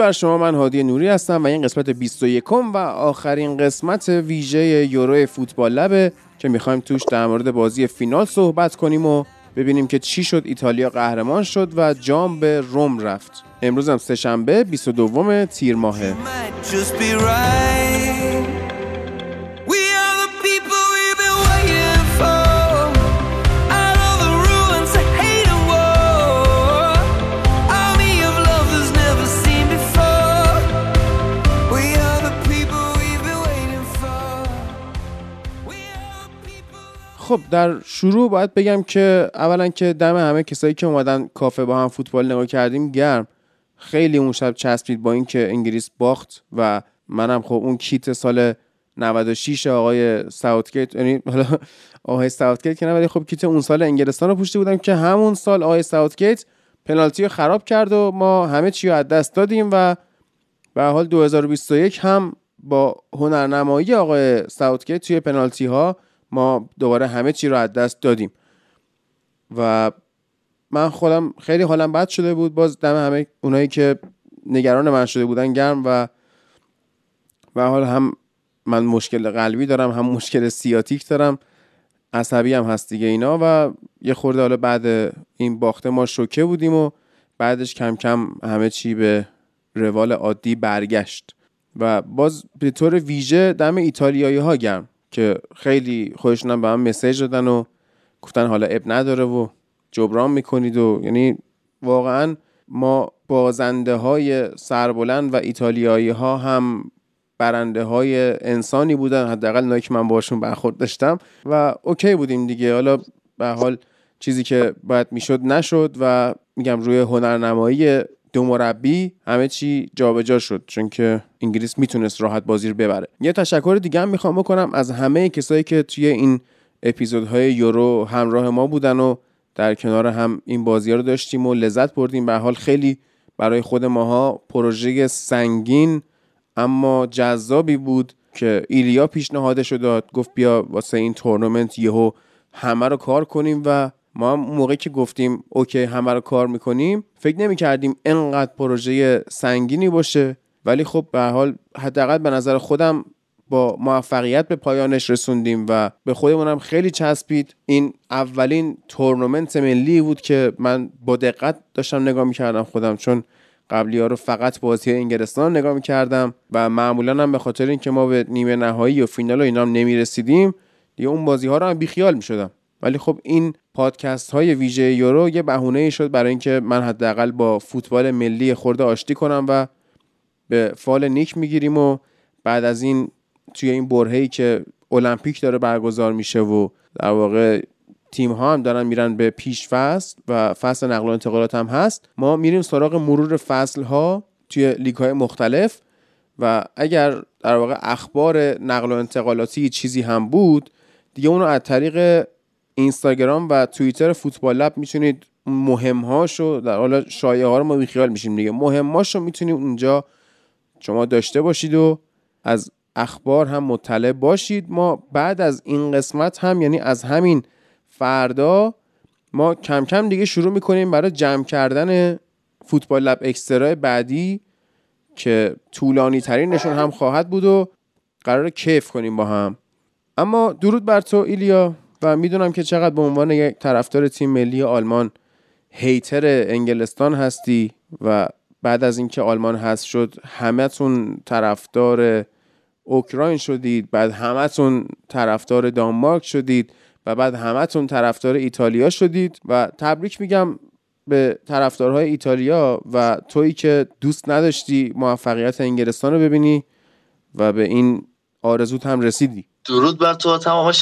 بر شما من هادی نوری هستم و این قسمت 21 و آخرین قسمت ویژه یورو فوتبال لبه که می‌خوایم توش در مورد بازی فینال صحبت کنیم و ببینیم که چی شد. ایتالیا قهرمان شد و جام به روم رفت. امروز هم سهشنبه 22 تیر ماهه. خب در شروع باید بگم که اولا که دم همه کسایی که اومدن کافه با هم فوتبال نگاه کردیم گرم. خیلی اون شب چسبید با اینکه انگلیس باخت و منم خب اون کیت سال 96 آقای ساوتگیت یعنی حالا آقای ساوتگیت که نه ولی خب کیت اون سال انگلستان رو پوشیده بودم که همون سال آقای ساوتگیت پنالتی رو خراب کرد و ما همه چی رو از دست دادیم و به حال 2021 هم با هنرنمایی آقای ساوتگیت توی پنالتی ها ما دوباره همه چی رو از دست دادیم. و من خودم خیلی حالم بد شده بود. باز دم همه اونایی که نگران من شده بودن گرم و و حال هم من مشکل قلبی دارم هم مشکل سیاتیک دارم. عصبی هم هست دیگه اینا و یه خورده حالا بعد این باخته ما شوکه بودیم و بعدش کم کم همه چی به روال عادی برگشت. و باز به طور ویژه دم ایتالیایی ها گرم. که خیلی خودشون به هم مسیج دادن و گفتن حالا اب نداره و جبران می‌کنید و یعنی واقعا ما بازنده های سربلند و ایتالیایی ها هم برنده های انسانی بودن. حداقل نایی که من باشون برخورد داشتم و اوکی بودیم دیگه. حالا به حال چیزی که باید می‌شد نشد و میگم روی هنرنمایی دو مربی همه چی جابجا جا شد چون که انگلیس می‌تونست راحت بازی رو ببره. یه تشکر دیگه هم می‌خوام بکنم از همه کسایی که توی این اپیزودهای یورو همراه ما بودن و در کنار هم این بازی ها رو داشتیم و لذت بردیم. به حال خیلی برای خود ماها پروژه سنگین اما جذابی بود که ایلیا پیشنهادش داد. گفت بیا واسه این تورنمنت یهو همه رو کار کنیم و ما هم موقعی که گفتیم اوکی همه رو کار می‌کنیم فکر نمی کردیم انقدر پروژه سنگینی باشه. ولی خب به حال حداقل به نظر خودم با موفقیت به پایانش رسوندیم و به خودمونم خیلی چسبید. این اولین تورنمنت ملی بود که من با دقت داشتم نگاه می‌کردم خودم چون قبلی ها رو فقط بازی انگلستان نگاه می‌کردم و معمولا هم به خاطر اینکه ما به نیمه نهایی و فینال و اینا هم نمی‌رسیدیم دیگه اون بازی ها رو هم بیخیال می‌شدم. ولی خب این پادکست های ویژه یورو یه بهونه شد برای اینکه من حداقل با فوتبال ملی خورده آشتی کنم و به فال نیک می‌گیریم و بعد از این توی این برهه‌ای که المپیک داره برگزار میشه و در واقع تیم ها هم دارن میرن به پیش فصل و فصل نقل و انتقالات هم هست ما میریم سراغ مرور فصل ها توی لیگ های مختلف و اگر در واقع اخبار نقل و انتقالاتی چیزی هم بود دیگه اونو از طریق اینستاگرام و توییتر فوتبال لب می‌تونید مهمهاشو در حالا شایعه ها رو ما بیخیال میشیم دیگه. مهمهاشو می‌تونید اونجا شما داشته باشید و از اخبار هم مطلع باشید. ما بعد از این قسمت هم یعنی از همین فردا ما کم کم دیگه شروع می‌کنیم برای جمع کردن فوتبال لب اکسترا بعدی که طولانی ترینشون هم خواهد بود و قرار کیف کنیم با هم. اما درود بر تو ایلیا. و می‌دونم که چقدر به عنوان یک طرفدار تیم ملی آلمان هیتر انگلستان هستی و بعد از اینکه آلمان هست شد همتون طرفدار اوکراین شدید بعد همتون طرفدار دانمارک شدید و بعد همتون طرفدار ایتالیا شدید و تبریک میگم به طرفدارهای ایتالیا و تویی که دوست نداشتی موفقیت انگلستان رو ببینی و به این آرزوت هم رسیدی. درود بر تو تمام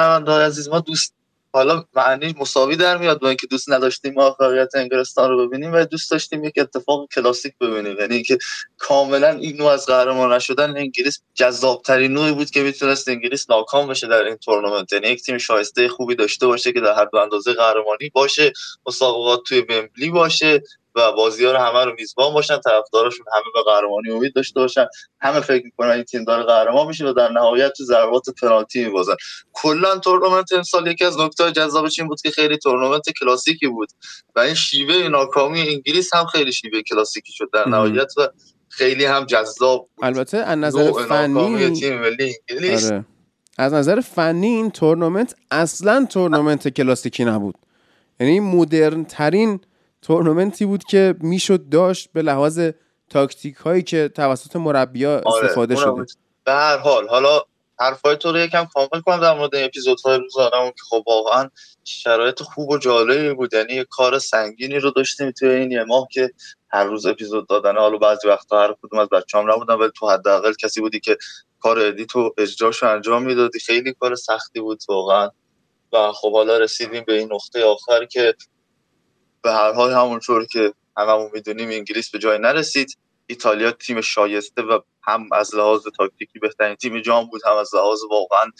شنوندههای عزیز ما دوست حالا معنی مساوی در میاد با اینکه دوست نداشتیم موفقیت انگلستان رو ببینیم و دوست داشتیم یک اتفاق کلاسیک ببینیم. یعنی اینکه کاملا این نوع از قهرمان نشدن انگلیس جذاب ترین نوعی بود که می‌تونست انگلیس ناکام بشه در این تورنمنت. یعنی یک تیم شایسته خوبی داشته باشه که در حد و اندازه قهرمانی باشه مسابقات توی ومبلی باشه و بازی ها رو همه رو میزبان باشن طرفداراشون همه به قهرمانی امید داشته باشن. همه فکر می‌کنن این تیم داره قهرمان میشه و در نهایت تو ضربات پنالتی میبازن. کلا تورنمنت امسال یکی از نکته جذابش این بود که خیلی تورنمنت کلاسیکی بود و این شیوه ناکامی انگلیس هم خیلی شیوه کلاسیکی شد در نهایت و خیلی هم جذاب بود. البته از نظر فنی تیم ملی انگلیس. آره. از نظر فنی این تورنمنت اصلا تورنمنت کلاسیکی نبود. یعنی مدرن ترین تورنمنتی بود که می‌شد داشت به لحاظ تاکتیک هایی که توسط مربیا آره، استفاده شده. به هر حال حالا حرفای تو رو یکم کامل کنم در مورد اپیزودهای روزانه که خب واقعا شرایط خوب و جالبی بود. یعنی کار سنگینی رو داشتیم توی این یه ماه که هر روز اپیزود دادن. حالا بعضی وقتا هر کدوم از بچه‌ام نبودن ولی تو حداقل کسی بودی که کار edit و اجراش انجام می‌دادی. خیلی کار سختی بود واقعا. و خب حالا رسیدیم به این نقطه آخر که به هر حال همونطور که هممون می‌دونیم انگلیس به جایی نرسید. ایتالیا تیم شایسته و هم از لحاظ تاکتیکی بهترین تیم جام بود هم از لحاظ واقعا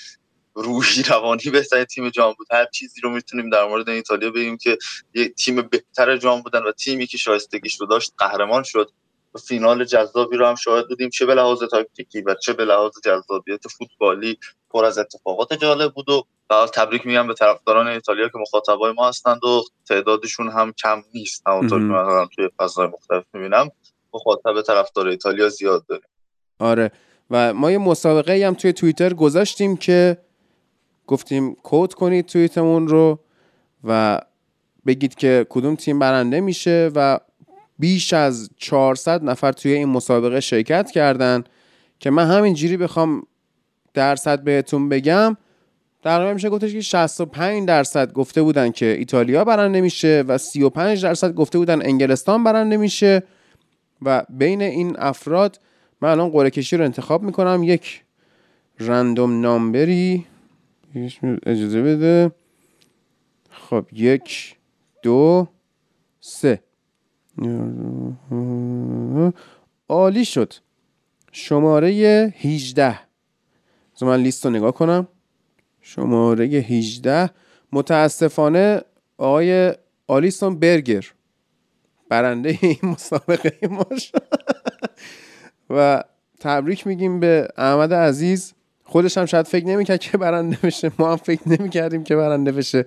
روحی روانی بهترین تیم جام بود. هر چیزی رو می‌تونیم در مورد ایتالیا بگیم که یک تیم بهتر جام بودن و تیمی که شایستگیش رو داشت قهرمان شد. فینال جذابی رو هم شاهد بودیم. چه به لحاظ تاکتیکی و چه به لحاظ جذابیت فوتبالی پر از اتفاقات جالب بود و تبریک میگم به طرفداران ایتالیا که مخاطبای ما هستند و تعدادشون هم کم نیست. همونطور که من توی فضای مختلف می‌بینم مخاطب طرفدار ایتالیا زیاد داریم. آره. و ما یه مسابقه هم توی توییتر گذاشتیم که گفتیم کود کنید توییتمون رو و بگید که کدوم تیم برنده میشه و بیش از 400 نفر توی این مسابقه شرکت کردن که من همینجوری بخوام درصد بهتون بگم در میشه گفتش که 65 درصد گفته بودن که ایتالیا برنده میشه و 35 درصد گفته بودن انگلستان برنده میشه و بین این افراد من الان قرعه کشی رو انتخاب می‌کنم یک رندوم نامبری. اجازه بده. خب یک دو سه. عالی شد. شماره 18 من لیست رو نگاه کنم. شماره 18 متاسفانه آقای آلیسون برگر. برنده این مسابقه ما و تبریک میگیم به احمد عزیز. خودش هم شاید فکر نمی‌کرد که برنده بشه. ما هم فکر نمی‌کردیم که برنده بشه.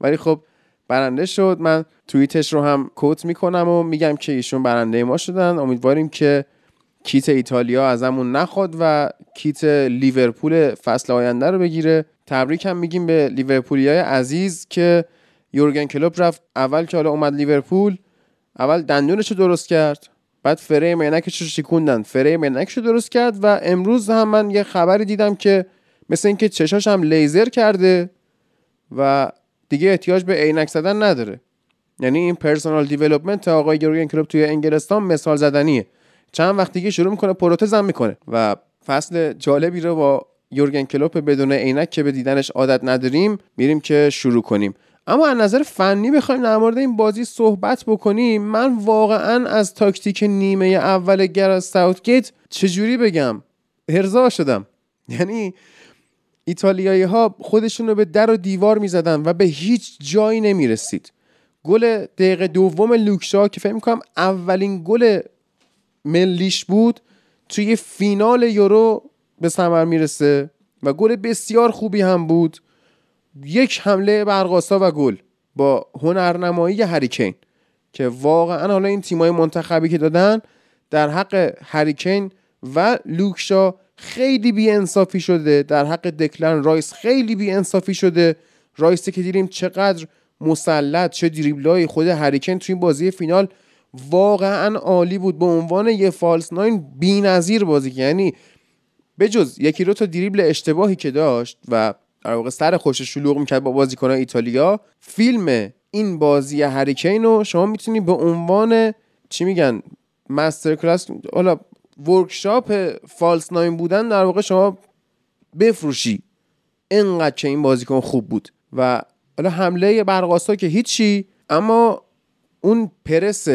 ولی خب برنده شد. من توییتش رو هم کوت می‌کنم و میگم که ایشون برنده ما شدن. امیدواریم که کیت ایتالیا ازمون نخواد و کیت لیورپول فصل آینده رو بگیره. تبریک هم میگیم به لیورپولی های عزیز که یورگن کلوپ رفت. اول که حالا اومد لیورپول اول دندونش رو درست کرد بعد فریم عینکش رو شکوندن. فریم عینکش رو درست کرد و امروز هم من یه خبری دیدم که مثل اینکه چشاش هم لیزر کرده و دیگه احتیاج به عینک زدن نداره. یعنی این personal development آقای یورگن کلوپ توی انگلستان مثال زدنیه. چند وقت دیگه شروع می‌کنه پروتزم می‌کنه و فصل جالبی رو با یورگن کلوپ بدون عینک که به دیدنش عادت نداریم میریم که شروع کنیم. اما از نظر فنی بخوایم در مورد این بازی صحبت بکنیم من واقعا از تاکتیک نیمه اول گر ساوتگیت چجوری بگم؟ ارضا شدم. یعنی ایتالیایی ها خودشون رو به در و دیوار می‌زدن و به هیچ جایی نمی‌رسید. گل دقیقه دوم لوکشا که فکر می‌کنم اولین گل ملیش بود توی فینال یورو به ثمر می‌رسه و گل بسیار خوبی هم بود. یک حمله برق‌آسا و گل با هنرنمایی هری کین که واقعا حالا این تیمای منتخبی که دادن در حق هری کین و لوک شاو خیلی بی انصافی شده. در حق دکلن رایس خیلی بی انصافی شده. رایسی که دیدیم چقدر مسلط چه دریبلای خود هری کین توی این بازی فینال واقعا عالی بود. به عنوان یه false nine بی‌نظیر بازی یعنی بجز یکی رو تا دریبل اشتباهی که داشت و در واقع سر خوش شلوغ می‌کرد با بازیکنان ایتالیا فیلم این بازی هریکین رو شما می‌تونی به عنوان چی میگن؟ مستر کلاس حالا ورکشاپ فالس ناین بودن در واقع شما بفروشی. انقدر که این بازیکن خوب بود. و حالا حمله برقاسا که هیچی اما اون پرس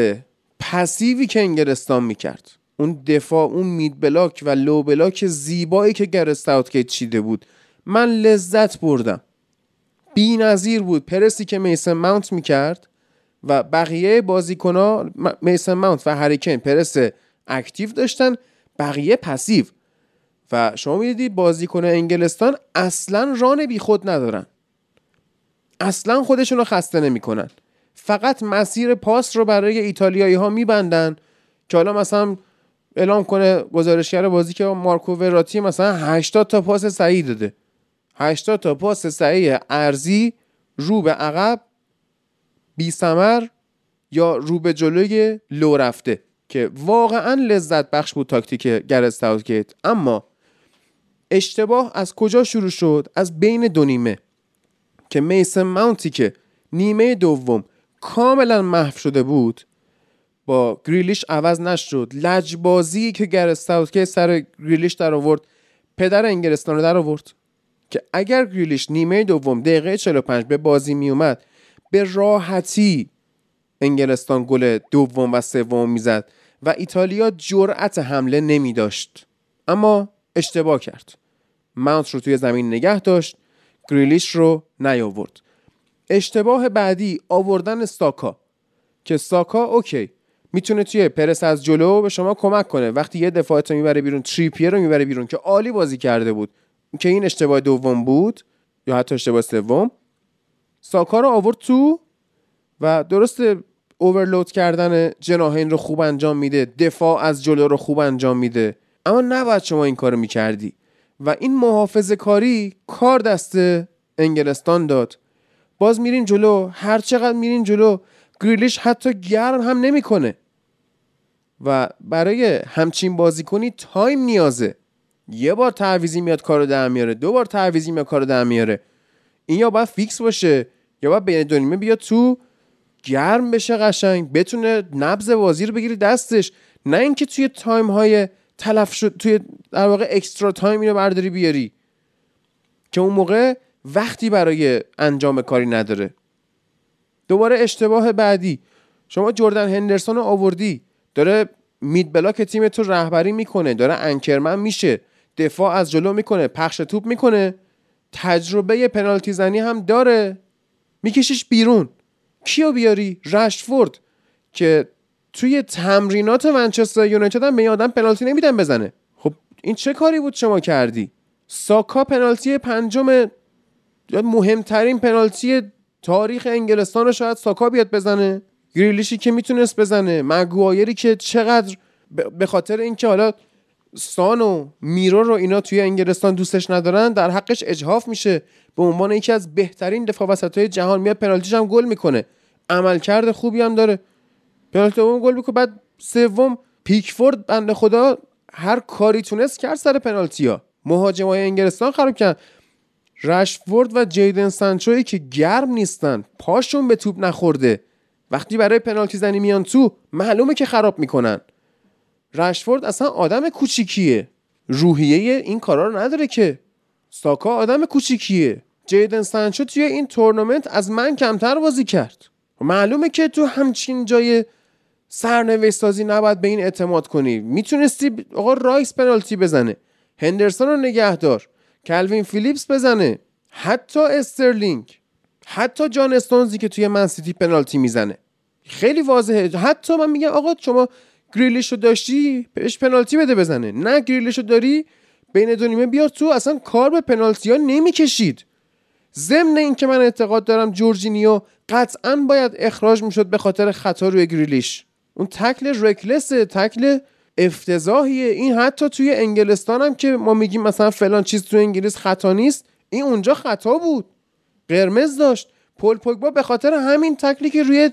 پسیوی که انگلستان می‌کرد اون دفاع اون mid block و low block زیبایی که گرث ساوتگیت چیده بود من لذت بردم. بی نظیر بود. پرسی که میسن ماونت می‌کرد و بقیه بازیکنها میسن ماونت و هری کین press active داشتن بقیه passive. و شما می‌دیدی بازیکن انگلستان اصلا run بی خود ندارن. اصلا خودشون رو خسته نمی‌کنن. فقط مسیر پاس رو برای ایتالیایی ها میبندن که حالا مثلا اعلام کنه گزارشگر بازی که مارکو وراتی مثلا 80 تا پاس صحیح داده. 80 تا پاس صحیح ارزی رو به عقب بی سمر یا رو به جلوی لو رفته. که واقعا لذت بخش بود تاکتیک گرت ساوتگیت اما اشتباه از کجا شروع شد؟ از بین دو نیمه که میسن ماونتی که نیمه دوم کاملا محو شده بود با گریلیش عوض نشد. لجبازی که گرت که سر گریلیش در آورد پدر انگلستان رو در آورد که اگر گریلیش نیمه دوم دقیقه 45 به بازی می اومد به راحتی انگلستان گل دوم و سوم می‌زد. و ایتالیا جرأت حمله نمی داشت. اما اشتباه کرد. ماونت رو توی زمین نگه داشت گریلیش رو نیاورد. اشتباه بعدی آوردن ساکا که ساکا اوکی می‌تونه توی پرس از جلو به شما کمک کنه. وقتی یه دفاعت رو می‌بره بیرون تریپیه رو می‌بره بیرون که عالی بازی کرده بود. که این اشتباه دوم بود یا حتی اشتباه سوم ساکا رو آورد تو و درست اوورلود کردن جناهین رو خوب انجام میده دفاع از جلو رو خوب انجام میده. اما نباید شما این کارو می‌کردی. و این محافظه کاری کار دست انگلستان داد. باز میرین جلو هر چقدر میرین جلو گریلیش حتی گرم هم نمی‌کنه. و برای همچین بازیکنی time نیازه. یه بار تعویضی میاد کارو در میاره. دو بار تعویضی میاد کارو در میاره. این یا باید فیکس باشه یا باید بین دو نیمه بیاد تو گرم بشه قشنگ بتونه نبض بازی رو بگیری دستش. نه اینکه توی time های تلف شد توی در واقع extra time اینو برداری بیاری. که اون موقع وقتی برای انجام کاری نداره. دوباره اشتباه بعدی. شما جردن هندرسون رو آوردی. داره mid block تیم تو رهبری می‌کنه داره anchor man میشه. دفاع از جلو می‌کنه پخش توپ می‌کنه. تجربه پنالتی زنی هم داره. میکشیش بیرون. کیو بیاری؟ رشفورد. که توی تمرینات منچستر یونایتد هم به آدم پنالتی نمیدن بزنه. خب این چه کاری بود شما کردی؟ ساکا پنالتی پنجم مهمترین پنالتی تاریخ انگلستان رو شاید ساکا بیاد بزنه. گریلیشی که می‌تونست بزنه. مگوایری که چقدر به خاطر اینکه حالا سان و میرو رو اینا توی انگلستان دوستش ندارن در حقش اجهاف میشه. به عنوان یکی از بهترین دفاع وسط های جهان میاد پنالتیش هم گل می‌کنه. عملکرد خوبی هم داره. پنالتی دوم گل می‌کنه بعد سوم پیکفورد بنده خدا هر کاری تونست کرد سر پنالتی ها مهاجمای انگلستان خراب کرد رشفورد و جیدن سانچوی که گرم نیستن پاشون به توپ نخورده. وقتی برای پنالتی زنی میان تو معلومه که خراب می‌کنن. رشفورد اصلا آدم کوچیکیه. روحیه این کارا رو نداره که. ساکا آدم کوچیکیه. جیدن سانچو توی این تورنمنت از من کمتر بازی کرد. معلومه که تو همچین جای سرنوشت سازی نباید به این اعتماد کنی. می‌تونستی آقا رایس پنالتی بزنه. هندرسون رو نگهدار کلوین فیلیپس بزنه. حتی استرلینگ. حتی جان استونزی که توی منسیتی پنالتی می‌زنه. خیلی واضحه. حتی من میگم آقا شما گریلیش رو داشتی بهش پنالتی بده بزنه. نه گریلیش رو داری بین دو نیمه بیار تو اصلا کار به پنالتی ها نمی‌کشید. ضمن اینکه من اعتقاد دارم جورجینیو قطعا باید اخراج می‌شد به خاطر خطا روی گریلیش. اون تکل رکلسه تکل افتضاحیه این حتی توی انگلستان هم که ما میگیم مثلا فلان چیز تو انگلیس خطا نیست این اونجا خطا بود. قرمز داشت. پل پوگبا به خاطر همین تکلی که روی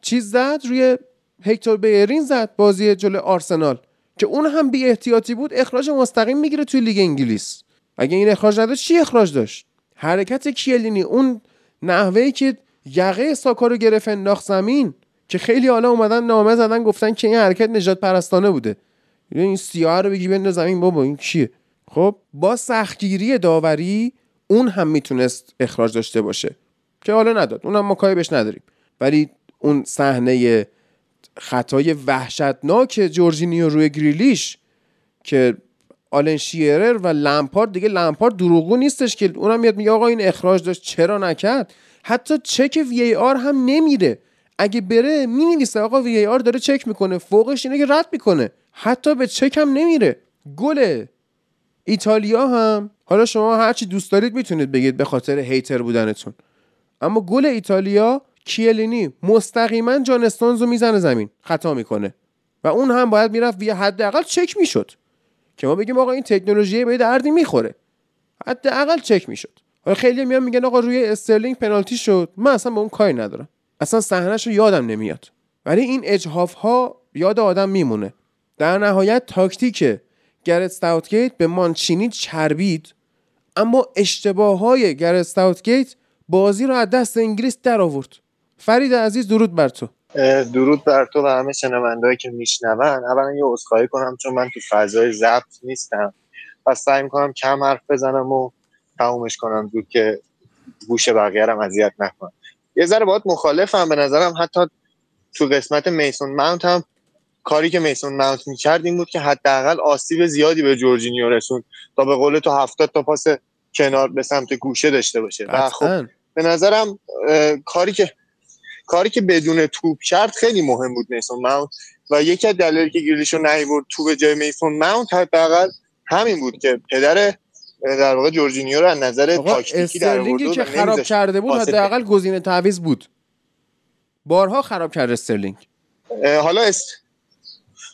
چیز زد روی هکتور بیرین زد بازی جلو آرسنال که اون هم بی احتیاطی بود اخراج مستقیم می‌گیره توی لیگ انگلیس. اگه این اخراج نداشت چی اخراج داشت؟ حرکت کیلینی اون نحوهی که یقه ساکا رو گرفت انداخت زمین که خیلی حالا اومدن نامه زدن گفتن که این حرکت نجات پرستانه بوده. این سیاه رو بگی بند زمین بابا این کیه خب با سختگیری داوری اون هم می‌تونست اخراج داشته باشه که حالا نداد. اونم بهش نداریم. ولی اون صحنه خطای وحشتناک جورجینیو روی گریلیش که آلن شیرر و لمپارد دیگه لمپارد دروغو نیستش که اونم میاد میگه آقا این اخراج داشت چرا نکرد؟ حتی چک وی ای آر هم نمیره. اگه بره می‌نویسه آقا وی آر داره چک می‌کنه فوقش اینه که رد می‌کنه. حتی به چک هم نمیره. گل ایتالیا هم. حالا شما هرچی دوست دارید می‌تونید بگید به خاطر هیتر بودنتون. اما گل ایتالیا کیه‌لینی مستقیما جان استونز رو می‌زنه زمین خطا می‌کنه. و اون هم باید می‌رفت VAR حداقل چک می‌شد. که ما بگیم آقا این تکنولوژی به دردی می‌خوره. حداقل چک می‌شد. حالا خیلی میان میگن آقا روی استرلینگ پنالتی شد. من اصلا به اون کاری ندارم. اصلا صحنهش رو یادم نمیاد. ولی این اجحاف ها یاد آدم میمونه. در نهایت تاکتیک گرت ساوتگیت به مانچینی چربید اما اشتباه های گرت استاوتگیت بازی رو از دست انگلیس در آورد فرید عزیز درود بر تو. درود بر تو و همه شنوندهایی که میشنون. اولا یه عذرخواهی کنم چون من تو فضای ضبط نیستم. و سعی می‌کنم کم حرف بزنم و تمومش کنم. زود که گوش بقیه رو اذیت نکنم. یه ذره باید مخالفم به نظرم. حتی تو قسمت میسون ماونت هم کاری که میسون ماونت می‌کرد این بود که حداقل آسیب زیادی به جورجینیو رسون تا به قول تو هفتاد تا پاس کنار به سمت گوشه داشته باشه. و خب به نظرم کاری که کاری که بدون توپ کرد خیلی مهم بود میسون ماونت. و یکی از دلایلی که گریلیشو نیورد تو به جای میسون ماونت حداقل همین بود که پدر در واقع جورجینیو رو از نظر تاکتیکی در آورد که خراب کرده بود حداقل گزینه تعویض بود. بارها خراب کرد استرلینگ. حالا است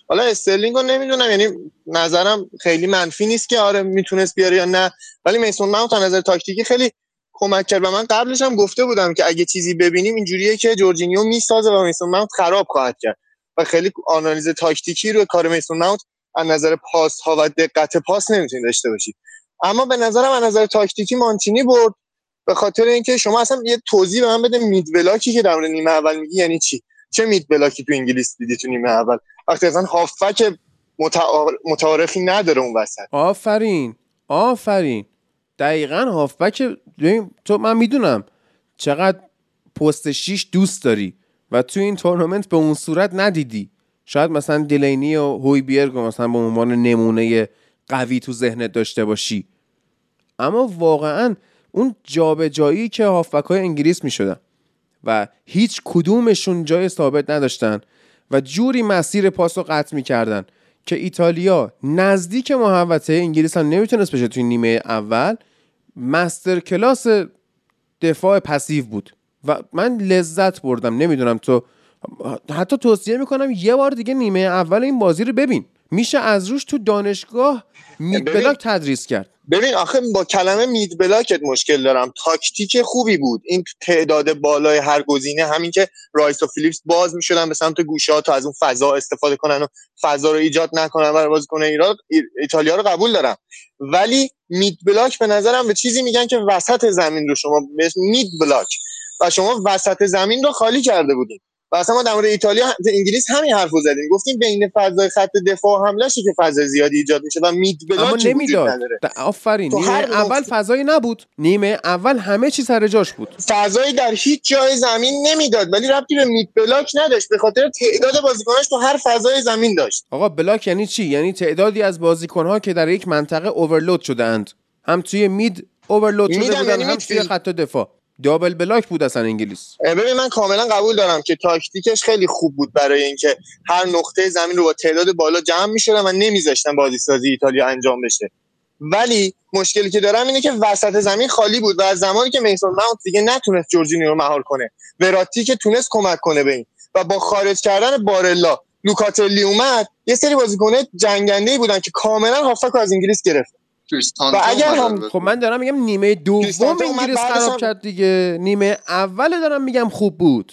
حالا استرلینگ رو نمی‌دونم یعنی نظرم خیلی منفی نیست که آره می‌تونست بیاره یا نه. ولی میسون ماونت از نظر تاکتیکی خیلی کمک کرد. و من قبلش هم گفته بودم که اگه چیزی ببینیم اینجوریه که جورجینیو می‌سازه و میسون ماونت خراب خواهد کرد. و خیلی آنالیز تاکتیکی رو کار میسون ماونت از نظر پاس ها و دقت پاس نمی‌تونید داشته باشید اما به نظرم از نظر تاکتیکی مانچینی برد. به خاطر اینکه شما اصلا یه توضیح به من بده mid block ی که در نیمه اول میگی یعنی چی؟ چه مید بلاکی تو انگلیس دیدی تو نیمه اول؟ وقتی اصلا هافک متعارفی نداره اون وسط. آفرین. آفرین. دقیقا هافبک تو من می‌دونم چقدر پست 6 دوست داری و تو این تورنمنت به اون صورت ندیدی. شاید مثلا دلینی و هوی بیرگ مثلا به عنوان نمونه قوی تو ذهنت داشته باشی. اما واقعا اون جابجایی که هافبک های انگلیس می شدن و هیچ کدومشون جای ثابت نداشتن و جوری مسیر پاس رو قطع می‌کردن که ایتالیا نزدیک محوطه انگلیس هم نمی‌تونست بشه توی نیمه اول. masterclass دفاع passive بود و من لذت بردم نمی‌دونم تو حتی توصیه می‌کنم یه بار دیگه نیمه اول این بازی رو ببین. میشه از روش تو دانشگاه mid block تدریس کرد. ببین آخه با کلمه mid block ت مشکل دارم. تاکتیک خوبی بود. این تعداد بالای هر گزینه همین که رایس و فیلیپس باز می‌شدن به سمت گوشه ها تا از اون فضا استفاده کنن و فضا رو ایجاد نکنن برای بازیکن ایران ایتالیا رو قبول دارم. ولی mid block به نظرم به چیزی میگن که وسط زمین رو شما mid block. و شما وسط زمین رو خالی کرده بودید و اصلا ما در مورد ایتالیا انگلیس همین حرفو زدیم. گفتیم بین فضای خط دفاع و حملهشه که فضای زیادی ایجاد میشه و میده اما نمی‌داد. آفرین. نیمه اول فضایی نبود. نیمه اول همه چی سر جاش بود. فضایی در هیچ جای زمین نمی‌داد ولی ربطی به mid block نداشت. به خاطر تعداد بازیکناش تو هر فضای زمین داشت. آقا block یعنی چی؟ یعنی تعدادی از بازیکنها که در یک منطقه overload شده اند هم توی mid overload شده بودن یعنی هم توی خط دفاع. double block بود اصلا انگلیس. ببین من کاملا قبول دارم که تاکتیکش خیلی خوب بود برای اینکه هر نقطه زمین رو با تعداد بالا جمع می‌شدن و نمیذاشتن بازی سازی ایتالیا انجام بشه. ولی مشکلی که دارم اینه که وسط زمین خالی بود و از زمانی که میسون ماونت دیگه نتونست جورجینیو رو مهار کنه. وراتی که تونست کمک کنه به این. و با خارج کردن بارلا لوکاتلی اومد یه سری بازیکنه جنگنده بودن که کاملا هافبک از انگلیس گرفت. و اگر هم خب من دارم میگم نیمه دوم انگلیس خراب کرد دیگه. نیمه اول دارم میگم خوب بود.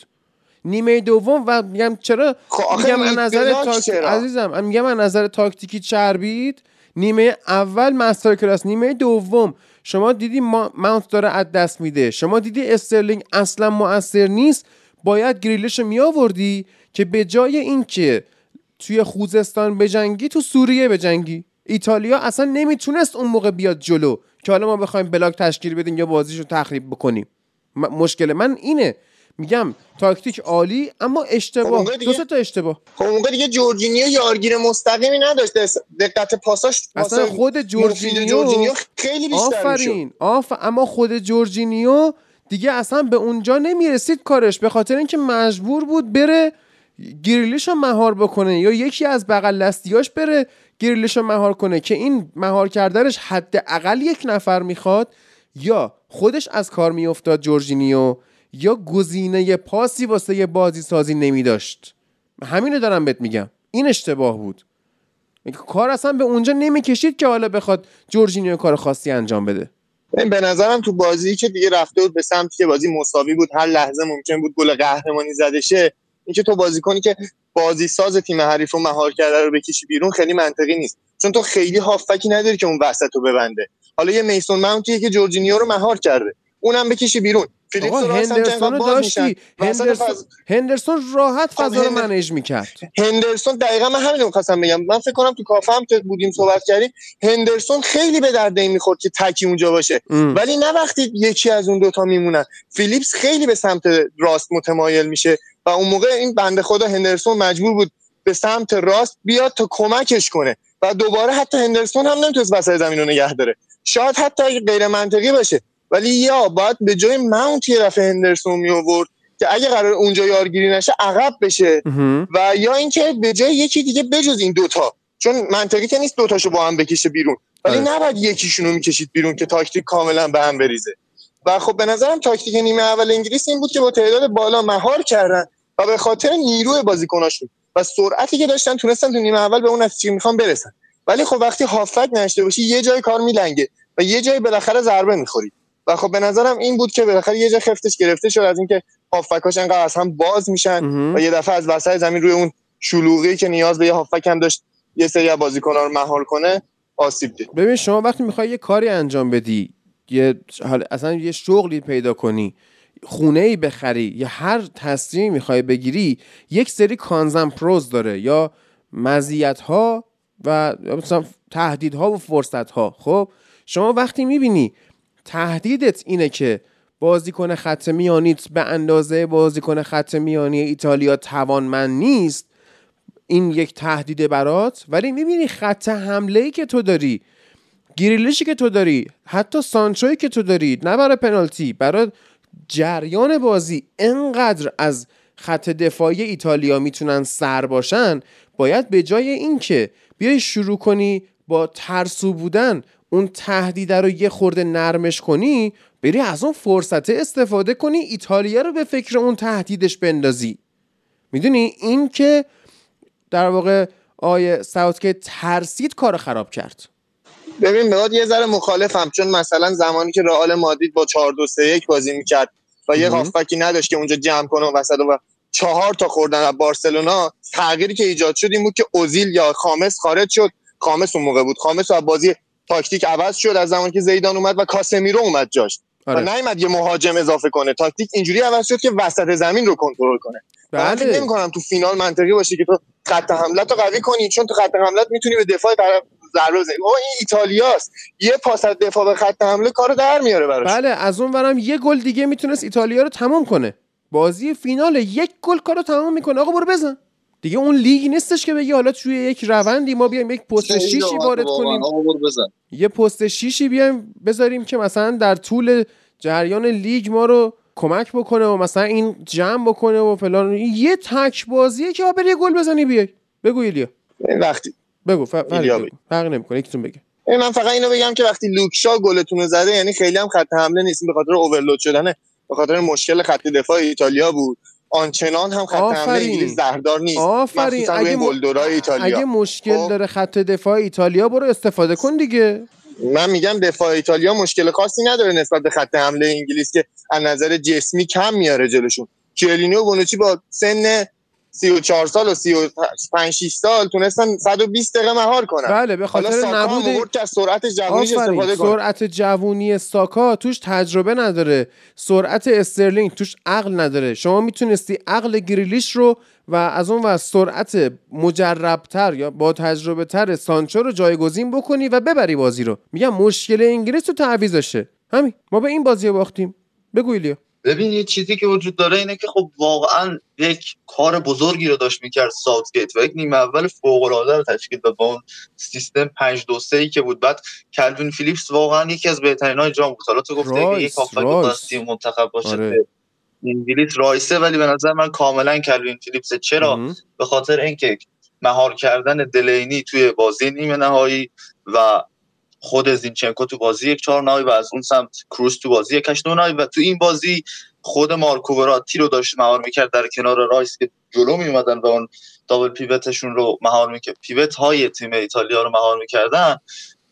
نیمه دوم و میگم چرا؟ خب میگم از نظر تاکتیک عزیزم میگم از نظر تاکتیکی چربید. نیمه اول masterclass نیمه دوم. شما دیدی ما... ماونت داره از دست میده. شما دیدی استرلینگ اصلا مؤثر نیست؟ باید گریلش می آوردی که به جای اینکه توی خوزستان بجنگی تو سوریه بجنگی. ایتالیا اصلا نمی‌تونست اون موقع بیاد جلو. که حالا ما بخوایم block تشکیل بدیم یا بازیشو تخریب بکنیم. مشکل من اینه. میگم تاکتیک عالی اما اشتباه. خب دو تا اشتباه. خب اونجا دیگه جورجینیو یارگیر مستقیمی نداشت. دقت پاساش اصلا خود جورجینیو, جورجینیو خیلی بیشتر آفرین آف اما خود جورجینیو دیگه اصلا به اونجا نمی‌رسید کارش. به خاطر اینکه مجبور بود بره گریلیش رو مهار بکنه یا یکی از بغل دستیاش بره گریلیش رو مهار کنه که این مهار کردنش حداقل یک نفر می‌خواد یا خودش از کار میافتاد جورجینیو یا گزینه پاسی واسه بازی سازی نمی داشت همینو دارم بهت میگم. این اشتباه بود. کار اصلا به اونجا نمی‌کشید که حالا بخواد جورجینیو کار خاصی انجام بده. به نظرم تو بازی که دیگه رفته بود به سمتی که بازی مساوی بود هر لحظه ممکن بود گل قهرمانی زده شه. اینکه تو بازی کنی که بازی ساز تیم حریف رو مهار کرده رو بکشی بیرون خیلی منطقی نیست. چون تو خیلی هافکی نداری که اون وسط رو ببنده. حالا یه میسون ماونتیه که جورجینیو رو مهار کرده. اونم بکشی بیرون. فیلیپس هندرسون رو داشتی؟ هندرسون, هندرسون راحت فضا رو منیج می‌کرد. هندرسون دقیقا من همین رو بگم. من فکر کنم تو کافه هم که بودیم صحبت کردیم هندرسون خیلی به درد این می‌خورد که تکی اونجا باشه. ام. ولی نه وقتی یکی از اون دوتا میمونن. فیلیپس خیلی به سمت راست متمایل میشه. و اون موقع این بنده خدا هندرسون مجبور بود به سمت راست بیاد تا کمکش کنه. و دوباره حتی هندرسون هم نمی‌تونست وسط زمین رو نگه داره. شاید حتی غیر منطقی باشه. ولی یا باید به جای ماونت یه دفعه هندرسون می آورد که اگه قرار اونجا یارگیری نشه عقب بشه. و یا اینکه به جای یکی دیگه بجز این دوتا. چون منطقی که نیست دوتاشو با هم بکشه بیرون. ولی آره. نباید یکیشونو می‌کشید بیرون که تاکتیک کاملا به هم بریزه. و خب به نظرم تاکتیک نیمه اول انگلیس این بود که با تعداد بالا مهار کردن. و به خاطر نیروی بازیکناشون و سرعتی که داشتن تونستن تو نیمه اول به اون نتیجه می‌خوام برسن. ولی خب وقتی هافک نشته باشی یه جای کار میلنگه و یه جای بالاخره ضربه می‌خوری. و خب به نظرم این بود که بالاخره یه جا خفتش گرفته شد از اینکه هافکاش انقدر از هم باز میشن و یه دفعه از وسط زمین روی اون شلوغی که نیاز به یه هافک هم داشت یه سری از بازیکن‌ها رو مهار کنه آسیب دید. ببین شما وقتی می‌خوای یه کاری انجام بدی یه اصلا یه شغلی پیدا کنی خونه ای بخری یا هر تصمیمی می‌خوای بگیری یک سری کانزم پروز داره یا مزیت ها و مثلا تهدیدها و فرصت ها خب شما وقتی می‌بینی تهدیدت اینه که بازیکن خط میانیت به اندازه بازیکن خط میانی ایتالیا توانمند نیست این یک تهدید برات ولی می‌بینی خط حمله ای که تو داری گریلیشی که تو داری حتی سانچوی که تو داری نه برای پنالتی برای جریان بازی انقدر از خط دفاعی ایتالیا می‌تونن سر باشن باید به جای اینکه بیای شروع کنی با ترسو بودن اون تهدید رو یه خورده نرمش کنی بری از اون فرصت استفاده کنی ایتالیا رو به فکر اون تهدیدش بندازی. می‌دونی؟ این که در واقع آیه که ترسید کار خراب کرد. ببین باید یه ذره مخالفم چون مثلا زمانی که رئال مادرید با 4 2 3 1 بازی می‌کرد و یه هافبکی نداشت که اونجا جمع کنه وسط و چهار تا خوردن از بارسلونا تغییری که ایجاد شد این بود که اوزیل یا خامس خارج شد. خامس اون موقع بود. خامس از بازی تاکتیک عوض شد از زمانی که زیدان اومد و کاسمیرو اومد جاش. آره. و نیومد یه مهاجم اضافه کنه. تاکتیک اینجوری عوض شد که وسط زمین رو کنترل کنه. بله. من فکر نمی‌کنم تو فینال منطقی باشه که تو خط حملت رو قوی کنی چون تو خط حملت می‌تونی به دفاع طرف ضربه بزنی. او این ایتالیاست. یه پاس از دفاع به خط حمله کارو در میاره براش. بله از اون ورم یه گل دیگه می‌تونست ایتالیا رو تمام کنه. بازی فینال یک گل کارو تمام می‌کنه. آقا برو بزن. دیگه اون لیگ نیستش که بگی حالا توی یک روندی ما بیایم یک پست شیشی وارد کنیم. یه پست شیشی بیایم بذاریم که مثلا در طول جریان لیگ ما رو کمک بکنه و مثلا این جمع بکنه و فلان. یه تک بازیه که بری گل بزنی بیای. بگو ایلیا. وقتی بگو فرق نمی‌کنه یکیتون بگه. من فقط اینو بگم که وقتی لوکشا گلتون رو زده یعنی خیلی هم خط حمله نیست به خاطر اوورلود شدنه. به خاطر مشکل خط دفاع ایتالیا بود. آنچنان هم خط حمله انگلیس زهردار نیست. آفرین. اگه, م... ایتالیا. اگه مشکل خب. داره خط دفاع ایتالیا برو استفاده کن دیگه. من میگم دفاع ایتالیا مشکل خاصی نداره نسبت به خط حمله انگلیس که از نظر جسمی کم میاره جلوشون. کیه‌لینی و بونوچی با سن 34 سال و 35 6 سال تونستن 120 دقیقه مهار کنن. بله به خاطر نبود که سرعت جوونیش استفاده کنه. سرعت جوونی ساکا توش تجربه نداره. سرعت استرلینگ توش عقل نداره. شما می‌تونستی عقل گریلیش رو و از اون و سرعت مجربتر یا با تجربه تر سانچو رو جایگزین بکنی و ببری بازی رو. میگم مشکل انگلیس تو تعویزشه همین ما به این بازی باختیم. بگو ایلیا ببین یه چیزی که وجود داره اینه که خب واقعا یک کار بزرگی رو داشت می‌کرد ساوتگیت و یک نیمه اول فوق العاده رو تشکیل داد با اون سیستم 5 2 3 که بود. بعد کلوین فیلیپس واقعا یکی از بهترین های جام بود. حالا تو گفته که یک هافبک تیم منتخب باشه آره. انگلیس رایسه ولی به نظر من کاملا کلوین فیلیپس چرا؟ به خاطر اینکه مهار کردن دلینی توی بازی نیمه نهایی و خود زینچنکو تو بازی یک چهار نهایی و از اون سمت کروس تو بازی یک هشت نهایی و تو این بازی خود مارکو وراتی رو داشت مهار می‌کرد در کنار رایس که جلو میومدن و اون دابل پیوتشون رو مهار می‌کرد. پیوت های تیم ایتالیا رو مهار می‌کردن.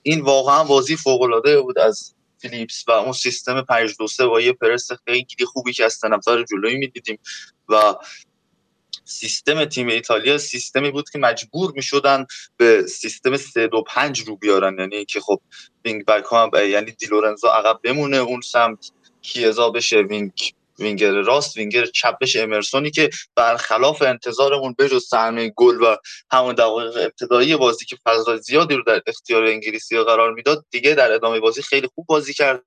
این واقعا بازی فوق العاده بود از فیلیپس و اون سیستم 5 2 3 با یه پرس خیلی خوبی که از طرفدار جلویی می‌دیدیم و سیستم تیم ایتالیا سیستمی بود که مجبور می شدن به سیستم 3 2 5 رو بیارن. یعنی که خب wing back ها یعنی دی لورنزو عقب بمونه اون سمت کیزا بشه wing winger راست وینگر چپ بشه امرسونی که برخلاف انتظارمون بجز سهمه گل و همون دقایق ابتدایی بازی که فضای زیادی رو در اختیار انگلیسی قرار می‌داد دیگه در ادامه بازی خیلی خوب بازی کرد.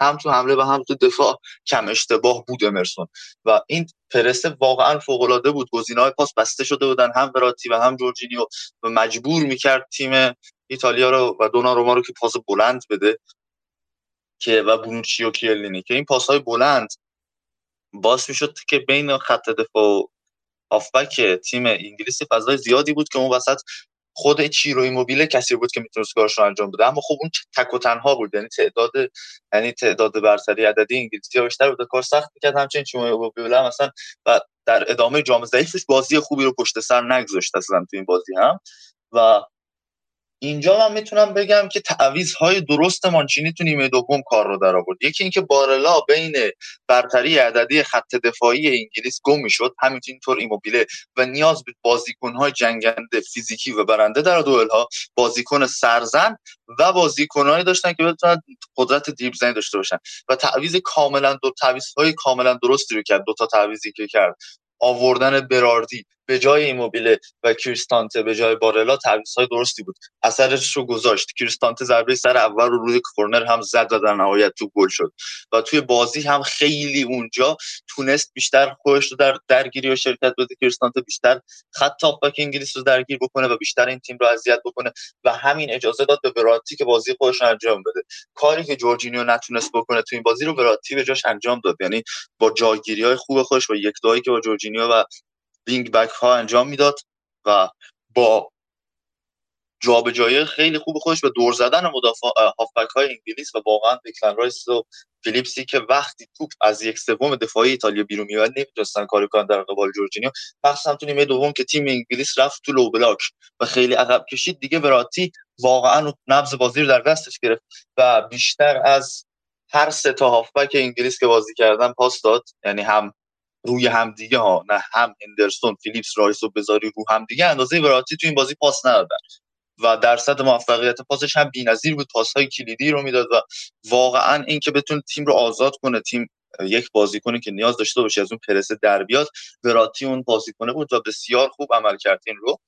هم تو حمله و هم تو دفاع کم اشتباه بود امرسون. و این پرس واقعا فوق العاده بود. های پاس بسته شده بودن هم براتی و هم جورجینیو. و مجبور می‌کرد تیم ایتالیا رو و روما رو که پاس بلند بده که و بونوچی و کیلینی. که این پاس های بلند باعث می‌شد که بین خط دفاع و آفبک تیم انگلیسی فضای زیادی بود که اون وسط خود چیرو ایموبیله کسی بود که می‌تونست کارش رو انجام بده. اما خب اون تک و تنها بود. یعنی تعداد یعنی تعداد برتری عددی انگلیسی ها بیشتر بود کار سخت می‌کرد. همچنین چیرو ایموبیله مثلا و در ادامه جام ضعیفش بازی خوبی رو پشت سر نگذاشت اصلا تو این بازی هم. و اینجا من می‌تونم بگم که تعویض های درست مانچینی تو نیمه دوم کار رو در آورد یکی اینکه بارلا بین برتری عددی خط دفاعی انگلیس گم می‌شد. همینطور ایموبیله و نیاز به بازیکن های جنگنده فیزیکی و برنده در دوئل ها بازیکن سرزن و بازیکنهایی داشتن که بتونن قدرت دریبل زنی داشته باشن. و تعویض کاملا دو تعویض های کاملا درستی رو کرد. دو تا تعویضی که کرد. آوردن براردی به جای ایموبیله و کریستانته به جای بارلا تعویض های درستی بود. اثرش رو گذاشت. کریستانته ضربه سر اول رو روی کورنر هم زد و در نهایت تو گل شد. و توی بازی هم خیلی اونجا تونست بیشتر خودش رو در درگیری و شرکت بده. کریستانته بیشتر خط تاپبک انگلیس رو درگیر بکنه و بیشتر این تیم رو اذیت بکنه و همین اجازه داد به براتی که بازی خودش انجام بده. کاری که جورجینیو نتونست بکنه تو این بازی رو وراتی به جاش انجام داد. یعنی با جاگیری های خوب خودش و یک دوهایی که با جورجینیو و wing back ها انجام می‌داد و با جابجایی خیلی خوب خودش به دور زدن مدافع هافبک های انگلیس و واقعا دکلن رایس و فیلیپسی که وقتی توپ از یک سوم دفاعی ایتالیا بیرون میاد نمی‌تونستن کار کنن در قبال جورجینیو. مخصوصا تو نیمه دوم که تیم انگلیس رفت تو low block و خیلی عقب کشید. دیگه براتی واقعا نبض بازی رو در دستش گرفت و بیشتر از هر سه تا هافبک انگلیس که بازی کردن پاس داد. یعنی هم روی همدیگه ها نه هم هندرسون فیلیپس رایس رو بذاری رو همدیگه اندازه وراتی تو این بازی پاس ندادن. و درصد موفقیت پاسش هم بی‌نظیر بود پاس های کلیدی رو می‌داد و واقعا اینکه بتونه تیم رو آزاد کنه تیم یک بازیکنی که نیاز داشته باشه از اون پرس در بیاد وراتی اون بازیکنه بود و بسیار خوب عمل کرد این رو.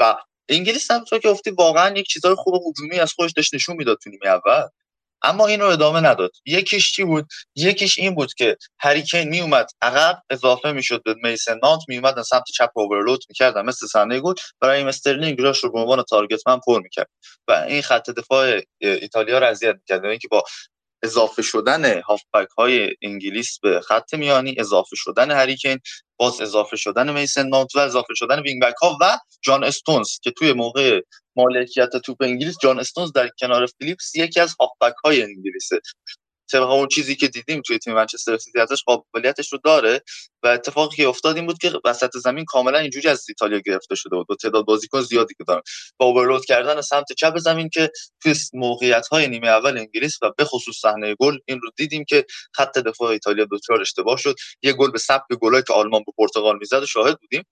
و انگلیس هم که گفتی واقعا یک چیزای خوب هجومی از خودش داشت نشون می‌داد تو نیمه اول. اما این رو ادامه نداد. یکیش چی بود؟ یکیش این بود که هریکین می اومد عقب اضافه می‌شد به میسن مانت می اومد سمت چپ overload می‌کردن مثل صحنه گل. برای استرلینگ راش رو به عنوان target man پر می‌کرد. و این خط دفاع ایتالیا رو اذیت می‌کرد. یعنی که با اضافه شدن هافبک های انگلیس به خط میانی اضافه شدن هریکین باز اضافه شدن میسن ماونت و اضافه شدن wing back ها و جان استونز که توی موقع مالکیت توپ انگلیس جان استونز در کنار فیلیپس یکی از هافبک های انگلیسه. طبق اون چیزی که دیدیم توی تیم منچستر سیتی ازش قابلیتش رو داره و اتفاقی که افتاد این بود که وسط زمین کاملا اینجوری از ایتالیا گرفته شده بود با تعداد بازیکن زیادی که دارن. با overload کردن سمت چپ زمین که توی موقعیت های نیمه اول انگلیس و به خصوص صحنه گل این رو دیدیم که خط دفاع ایتالیا دچار اشتباه شد. یه گل به سبک گلایی که آلمان به پرتغال می‌زد شاهد بودیم.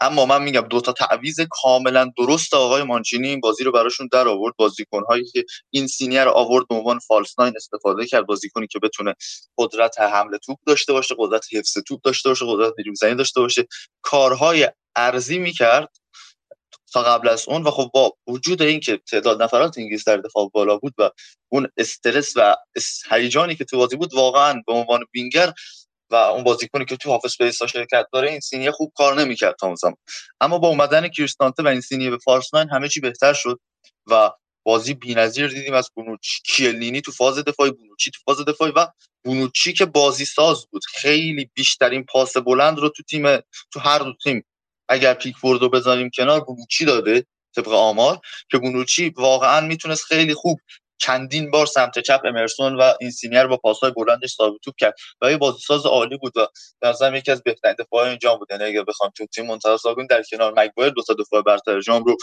اما من میگم دو تا تعویض کاملا درست آقای مانچینی این بازی رو براشون در آورد. بازیکن هایی که این سینیر آورد به عنوان فالس ناین استفاده کرد. بازیکنی که بتونه قدرت حمله توپ داشته باشه قدرت حفظ توپ داشته باشه قدرت دریبل زنی داشته باشه. کارهای ارزی می‌کرد تا قبل از اون و خب با وجود اینکه تعداد نفرات انگلیس در دفاع بالا بود و اون استرس و هیجانی که تو بازی بود واقعا به عنوان وینگر و اون بازیکنی که تو هافس بیس شرکت داره این سینیه خوب کار نمی‌کرد تا اون زمان. اما با اومدن کریستانته و این سینیه به فارس همه چی بهتر شد و بازی بی‌نظیر دیدیم از بونوچی کیلینی تو فاز دفاعی بونوچی تو فاز دفاعی و بونوچی که بازی ساز بود. خیلی بیشترین پاس بلند رو تو تیم تو هر دو تیم اگر پیکفورد رو بذاریم کنار بونوچی داده طبق آمار که بونوچی واقعا می‌تونست خیلی خوب چندین بار سمت چپ امرسون و اینسینیه با پاسهای بلندش ثابت توپ کرد و یه بازیساز عالی بود و در یکی از بهترین دفاعهای اینجا بود یعنی اگه بخوام تو تیم منتخب ساگون در کنار مگوایر دو تا دفاع برتر جام رو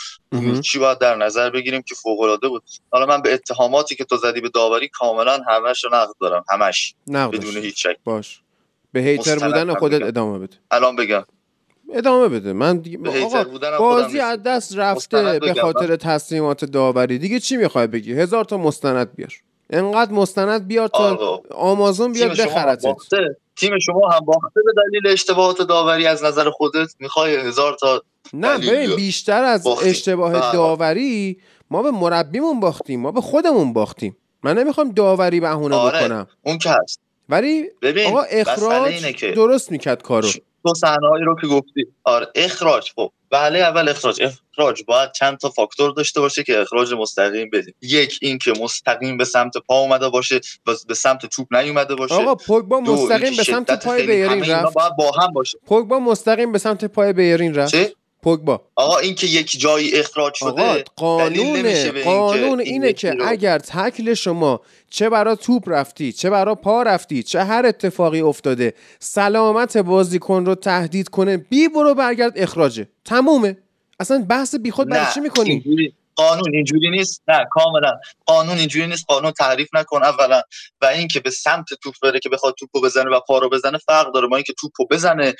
چی باید در نظر بگیریم که فوق العاده بود. حالا من به اتهاماتی که تو زدی به داوری کاملا همش رو نقد دارم. همش بدون هیچ شک. باش. به hater بودن خودت ادامه بده. الان بگم. ادامه بده. من دیگه آقا بازی از دست رفته به خاطر تصمیمات داوری. دیگه چی می‌خوای بگی؟ هزار تا مستند بیار. انقدر مستند بیار تا آمازون بیاد بخرتت. تیم شما هم باخته به دلیل اشتباهات داوری از نظر خودت. می‌خوای هزار تا نه ببین بیشتر از اشتباه بله. داوری ما به مربیمون باختیم ما به خودمون باختیم. من نمی‌خوام داوری بهونه آره. بکنم. اون که هست. ولی ببین آقا اخراج درست می‌کرد کارو. تو صحنه‌ای رو که گفتی. آره اخراج. خب بله اول اخراج. اخراج. باید چند تا فاکتور داشته باشه که اخراج مستقیم بدیم یک این که مستقیم به سمت پا اومده باشه و به سمت توپ نیومده باشه. آقا پوگبا مستقیم به سمت پای بیرین رفت. باید با هم باشه. پوگبا مستقیم به سمت پای بیرین رفت. چه؟ پوگبا. آقا این که یک جایی اخراج شده آقا قانون قانون اینه که اگر تکل شما چه برا توپ رفتی چه برا پا رفتی چه هر اتفاقی افتاده سلامت بازیکن رو تهدید کنه بی برو برگرد اخراجه. تمومه. اصلا بحث بیخود برای چی می‌کنی؟ قانون اینجوری نیست. نه کاملا. قانون اینجوری نیست. قانون تعریف نکن اولا. و اینکه به سمت توپ بره که بخواد توپو بزنه و پا رو بزنه فرق داره. ما اینکه توپو بزنه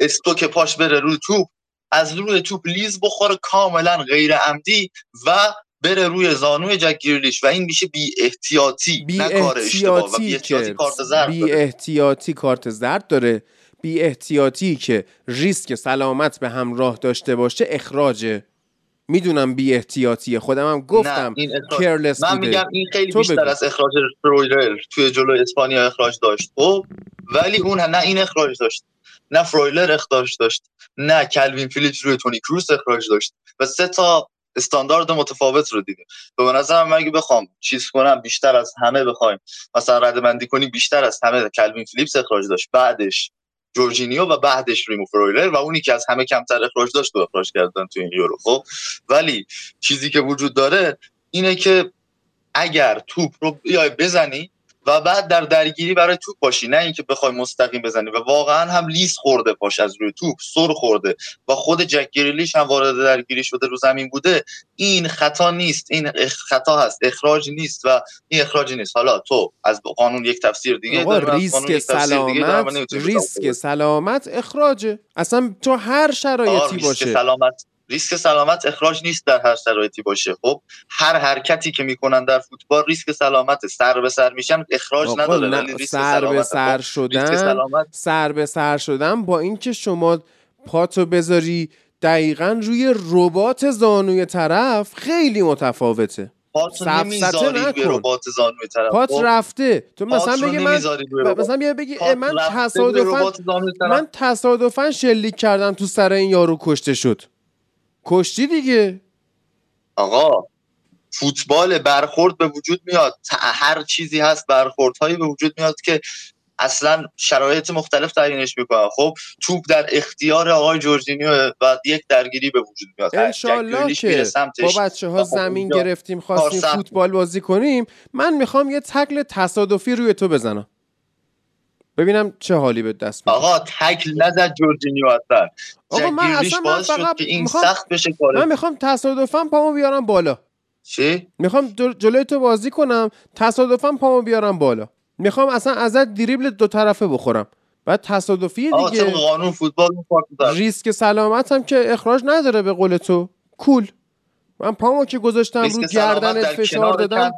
استوک پاش بره روی توپ از روی توپ لیز بخوره کاملا غیر عمدی و بره روی زانوی جک گیرلیش و این میشه بی احتیاطی بی احتیاطی, بی احتیاطی کارت زرد بی احتیاطی کارت زرد داره. بی احتیاطی که ریسک سلامت به همراه داشته باشه اخراجه می‌دونم بی احتیاطیه. خودم هم گفتم کرلس من میگم این خیلی بیشتر از اخراج فرویلر توی جلو اسپانیا اخراج داشت خب؟ ولی اون نه این اخراج داشت. نه فرویلر اخراج داشت. نه کلوین فیلیپس روی تونی کروس اخراج داشت. و سه تا استاندارد متفاوت رو دیدیم. به نظرم اگه بخوام چیز کنم بیشتر از همه بخوایم مثلا ردبندی کنیم بیشتر از همه کلوین فیلیپس اخراج داشت. بعدش جورجینیو و بعدش ریمو فرویلر و اونی که از همه کمتر اخراج داشت و اخراج کردن تو این یورو. خب ولی چیزی که وجود داره اینه که اگر توپ رو بیای بزنی و بعد در درگیری برای توپ باشی نه اینکه بخوای مستقیم بزنی. و واقعا هم لیز خورده پاش از روی توپ سر خورده. و خود جک گریلیش هم وارد درگیری شده رو زمین بوده. این خطا نیست. این خطا هست. اخراج نیست و این اخراج نیست. حالا تو از قانون یک تفسیر دیگه ریسک سلامت ریسک سلامت اخراجه. اصلا تو هر شرایطی باشه. سلامت ریسک سلامت اخراج نیست در هر شرایطی باشه. خب هر حرکتی که می‌کنن در فوتبال ریسک سلامت سر به سر میشن اخراج نداره ولی سر به سر خب، شدن سر به سر شدن با اینکه شما پاتو بذاری دقیقا روی ربات زانوی طرف خیلی متفاوته. پات نمی‌ذاری ربات زانوی طرف. پات خب؟ رفته. تو مثلا بگی من مثلا بیا بگی من تصادفا من تصادفا شلیک کردم تو سر این یارو کشته شد. کشتی دیگه. آقا فوتبال برخورد به وجود میاد. هر چیزی هست برخوردهایی به وجود میاد که اصلا شرایط مختلف تعیینش می‌کنه. خب توپ در اختیار آقای جورجینیو و یک درگیری به وجود میاد. انشالله که با بچه ها زمین گرفتیم خواستیم فوتبال بازی کنیم. من می‌خوام یه تکل تصادفی روی تو بزنم. ببینم چه حالی به دست میده آقا تکل نزد جورجینیو اصلا آقا من اصلا من فقط که این سخت بشه کاره من می‌خوام تصادفا پامو بیارم بالا. چی؟ می‌خوام جلوی تو بازی کنم تصادفا پامو بیارم بالا. می‌خوام اصلا ازت دریبل دو طرفه بخورم. بعد تصادفی دیگه. قانون فوتبال ریسک سلامتم که اخراج نداره به قول تو. کول. من پامو که گذاشتم رو گردنت فشار دادم.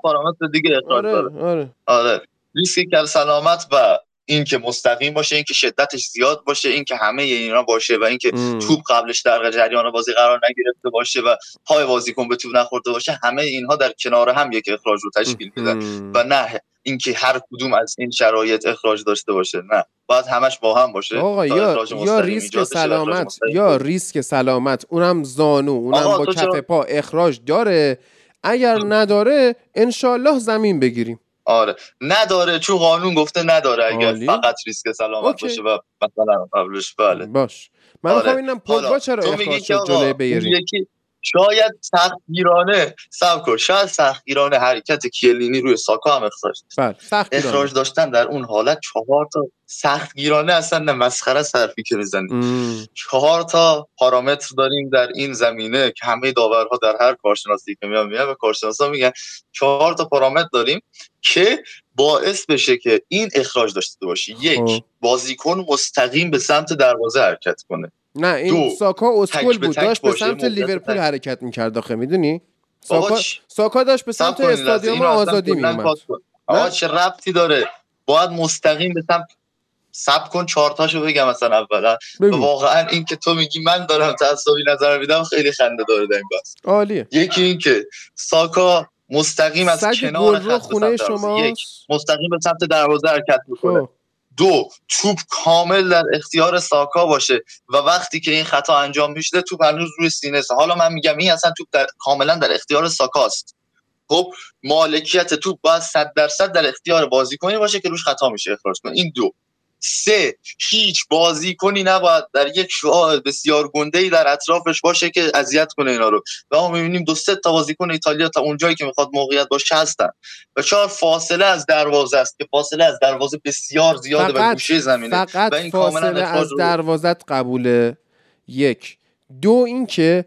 دیگه آره، آره. آره. ریسک سلامت و اینکه مستقیم باشه اینکه شدتش زیاد باشه اینکه همه اینا باشه و اینکه. توپ قبلش در جریان بازی قرار نگرفته باشه و پای بازیکن به توپ نخورده باشه همه اینها در کنار هم یک اخراج رو تشکیل میدن. و نه اینکه هر کدوم از این شرایط اخراج داشته باشه نه. باید همش با هم باشه آقا یا یا ریسک سلامت یا ریسک سلامت. اونم زانو اونم با کف پا اخراج داره. اگر نداره انشالله زمین بگیریم. آره نداره چون قانون گفته نداره اگر عالی. فقط ریسک سلامت اوکی. باشه و مثلا قبلش بله باش من آره. پوگبا چرا اخراج شد جلوی یکی شاید سختگیرانه سب کن شاید سختگیرانه حرکت کیلینی روی ساکا هم اخراج بله سخت. اخراج داشتن در اون حالت چهار تا سختگیرانه اصلا نه مسخره صرفی که می‌زنی ام. چهار تا پارامتر داریم در این زمینه که همه داورها در هر کارشناسی که میان میان به کارشناسا میگن چهار تا پارامتر داریم که باعث بشه که این اخراج داشته باشی خب. یک بازیکن مستقیم به سمت دروازه حرکت کنه نه این دو. ساکا اسکول بود داشت به سمت لیورپول. حرکت می‌کرد آخه می‌دونی؟ ساکا ساکا داشت به سمت استادیوم آزادی میومد. آقا؟ چه ربطی داره؟ باید مستقیم به سمت سب کن چهارتاشو بگم مثلا اولا. واقعا این که تو میگی من دارم تعصبی نظر میدم خیلی خنده داره این بحث. عالیه. یکی این که ساکا مستقیم از کنار خط خونه دروازه. یک مستقیم به سمت دروازه حرکت می‌کنه. خب. دو توپ کامل در اختیار ساکا باشه و وقتی که این خطا انجام میشه توپ هنوز روی سینه است. حالا من میگم این اصلا توپ در کاملا در اختیار ساکاست خب مالکیت توپ باید 100 درصد در اختیار بازیکنی باشه که روش خطا میشه اخراج کنه. این دو. سه هیچ بازیکنی نباید در یک شعاع بسیار گنده ای در اطرافش باشه که اذیت کنه اینا رو. و ما می‌بینیم دو سه تا بازیکن ایتالیا تا اونجایی که می‌خواد موقعیت باشه هستن. و چهار فاصله از دروازه است که فاصله از دروازه بسیار زیاده و گوشه زمینه. فقط و این فاصله از رو- دروازت قبوله. یک. دو اینکه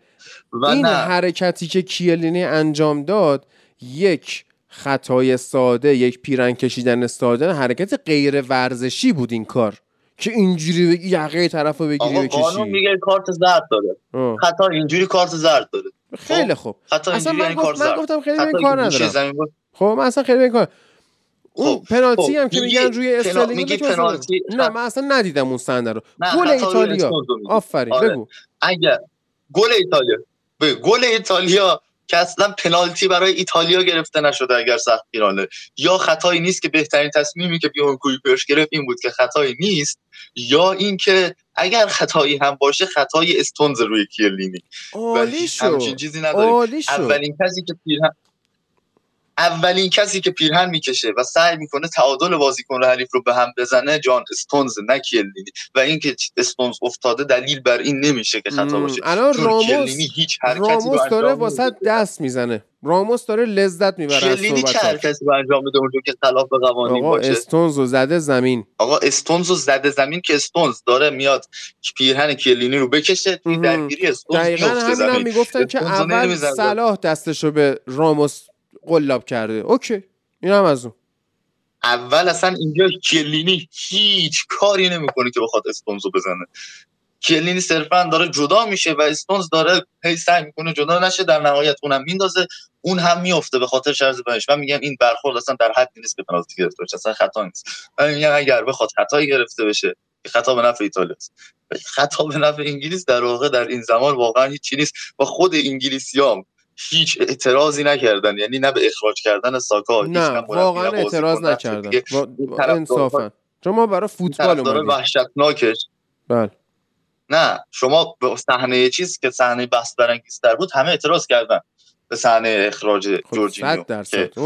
این نه. حرکتی که کیلینی انجام داد یک. خطای ساده یک پیرن کشیدن ساده حرکت غیر ورزشی بود این کار. که اینجوری بگی یقه طرف رو بگیری آقا قانون بکشی میگه کارت زرد داره. آه. خطا اینجوری کارت زرد داره. خیلی خوب. خطا اصلا اینجوری من, کارت گفت من گفتم خیلی به این کار ندارم. خب من اصلا خیلی به این کار اون خب، پنالتی خب. هم که میگن روی استرلینگ بده. پنالتی نه من اصلا ندیدم اون صحنه رو. گل ایتالیا. آفرین آره. بگو. اگر گل ایتالیا. به گل ایتالیا که اصلا پنالتی برای ایتالیا گرفته نشده اگر سختگیرانه یا خطایی نیست که بهترین تصمیمی که بیون کویپرش گرفت این بود که خطایی نیست یا اینکه اگر خطایی هم باشه خطای استونز روی کیلینی عالی شد. چیزی نداریم. اولین کسی که پیرهن اولین کسی که پیرهن می‌کشه و سعی می‌کنه تعادل بازیکن حریف رو به هم بزنه جان استونز نه و اینکه استونز افتاده دلیل بر این نمیشه که خطا. باشه الان راموس هیچ حرکتی رو راموس داره واسه. دست می‌زنه راموس داره لذت می‌بره از کیلینی چه حرکتی رو انجام میده اونجا که خلاف قوانین آقا باشه استونز رو زده زمین آقا استونز رو زده زمین که استونز داره میاد پیرهن کیلینی رو بکشه. درگیری استونز دقیقا همین هم می‌گفتن که رو اول. صلاح دستشو به راموس قلاب کرده. اوکی. این هم از اون. اول اصلا اینجا کلینی هیچ کاری نمی‌کنه که بخواد استونز رو بزنه. کلینی صرفا داره جدا میشه و استونز داره هی سعی می‌کنه جدا نشه در نهایت اونم میندازه. اون هم میفته به خاطر شرز بنش من میگم این برخورد اصلا در حدی نیست که پنالتی گرفته باشه اصلا خطا نیست. من میگم اگر بخواد خطایی گرفته بشه خطا به نفع ایتالیا خطا به نفع انگلیس در واقع در این زمان واقعا هیچی نیست. و خود انگلیسیام هیچ اعتراضی نکردن. یعنی نه به اخراج کردن ساکا نه واقعا اعتراض نکردن. انصافا. چون ما برای فوتبال اومدیم وحشتناکش. بله. نه شما به صحنه چیز که صحنه بحث برانگیزتر بود همه اعتراض کردن به صحنه اخراج خب جورجینیو صد درصد.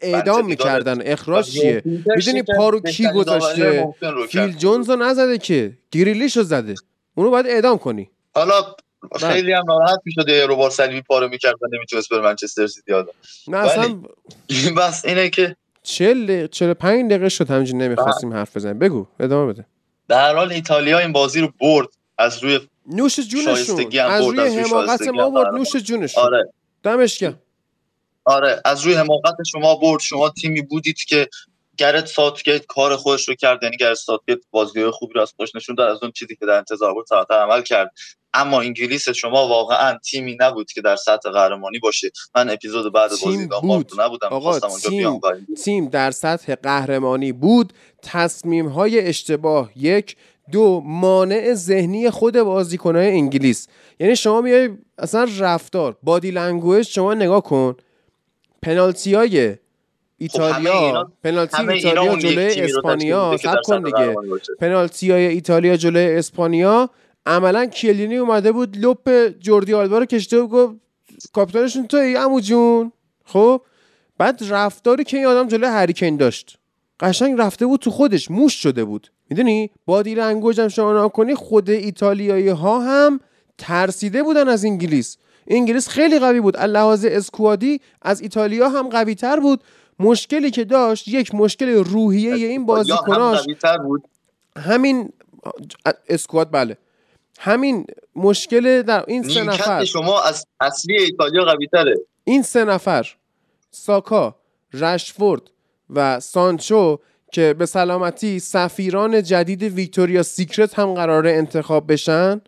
اعدام می‌کردن. اخراج چیه؟ می‌دونی که پا رو کی گذاشته؟ فیل. جونز رو نزده که. گریلیش رو زده. اونو باید اعدام کنی. حالا خیلی هم ناراحت می‌شد یه رو بار صلیبی پاره می‌کرد و نمی‌تونست بره منچستر سیتی حالا نه اصلا این بس اینه که 40 دقیقه 45 دقیقه شد همینجوری نمی‌خواستیم حرف بزنیم. بگو ادامه بده. در حال ایتالیا این بازی رو برد. از روی نوش جونشون از روی حماقت ما برد. نوش جونشون. آره. دمش گرم. آره از روی حماقت شما برد. شما تیمی بودید که گرت ساتگیت کار خودش رو کرد. یعنی گرت ساتگیت بازیای خوبی رو از خودش نشون داد از اون چیزی که در انتظار بود تا عمل کرد. اما انگلیس شما واقعا تیمی نبود که در سطح قهرمانی باشه. من اپیزود بعد بازی بود. نبودم. آقا تیم, تیم در سطح قهرمانی بود. تصمیم های اشتباه یک دو مانع ذهنی خود بازیکنهای انگلیس. یعنی شما میای اصلا رفتار body language شما نگاه کن. پنالتی های ایتالیا خب پنالتی ایتالیا جلوی اسپانیا. صبر کن دیگه. پنالتی های ایتالیا جلوی اسپانیا. عملا کلینی اومده بود لپ جوردی آلبا رو کشته و گفت کاپیتانشون توی عمو جون. خب بعد رفتاری که این آدم جلوی هریکین داشت. قشنگ رفته بود تو خودش موش شده بود. می‌دونی؟ body language هم شما کنی خود ایتالیایی ها هم ترسیده بودن از انگلیس. انگلیس خیلی قوی بود. لحاظ squad ی از ایتالیا هم قوی تر بود. مشکلی که داشت یک مشکل روحیه این بازیکناش. بود. همین squad بله. همین مشکل در این سه نفر. شما از اصلی ایتالیا قوی تره. این سه نفر ساکا رشفورد و سانچو که به سلامتی سفیران جدید Victoria's Secret هم قراره انتخاب بشن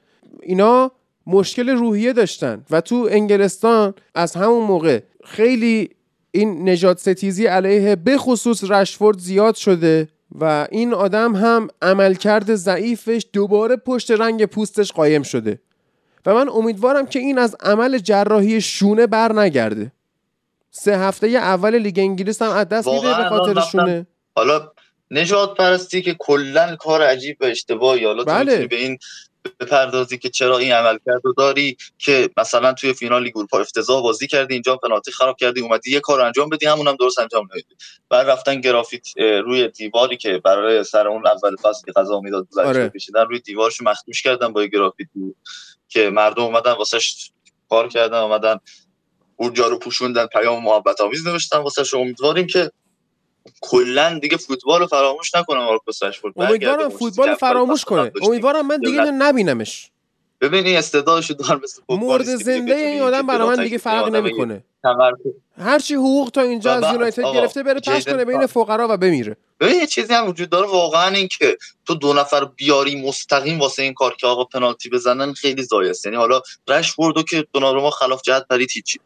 اینا مشکل روحیه داشتن. و تو انگلستان از همون موقع خیلی این نجات ستیزی علیه به خصوص رشفورد زیاد شده. و این آدم هم عملکرد ضعیفش دوباره پشت رنگ پوستش قایم شده. و من امیدوارم که این از عمل جراحی شونه بر نگرده. سه هفته اول لیگ انگلیس هم از دست میده به خاطر شونه. حالا نجات پرستی که کلا کار عجیب و اشتباهی. حالا بله. به این بپردازی که چرا این عمل کرده داری که مثلا توی فینال لیگ اروپا افتضاح بازی کردی اینجا پنالتی خراب کردی اومدی یه کار انجام بدی همون هم درست انجام ندادی بعد رفتن گرافیت روی دیواری که برای سر اون اول فصل که قضا می‌داد آره. روی دیوارش مخدوش کردن با گرافیت که مردم اومدن واسش کار کردن اومدن اونجا رو پوشوندن پیام محبت آمیز نوشتن واسه امیدواریم که کلا دیگه فوتبال رو فراموش نکنم مارکوس رشفورد. امیدوارم فوتبال فراموش کنه. امیدوارم من دیگه نبینمش. ببین این استعدادش دار مثل مرد زنده این آدم برای من دیگه فرق نمی‌کنه. هرچی حقوق تا اینجا از یونایتد گرفته بره پس کنه بین فقرا و بمیره. ببین یه چیزی هم وجود داره. واقعا این که تو دو نفر بیاری مستقیم واسه این کار که آقا پنالتی بزنن خیلی زایست. یعنی حالا رشفوردو که دوناروما خلاف جهت پرید هیچی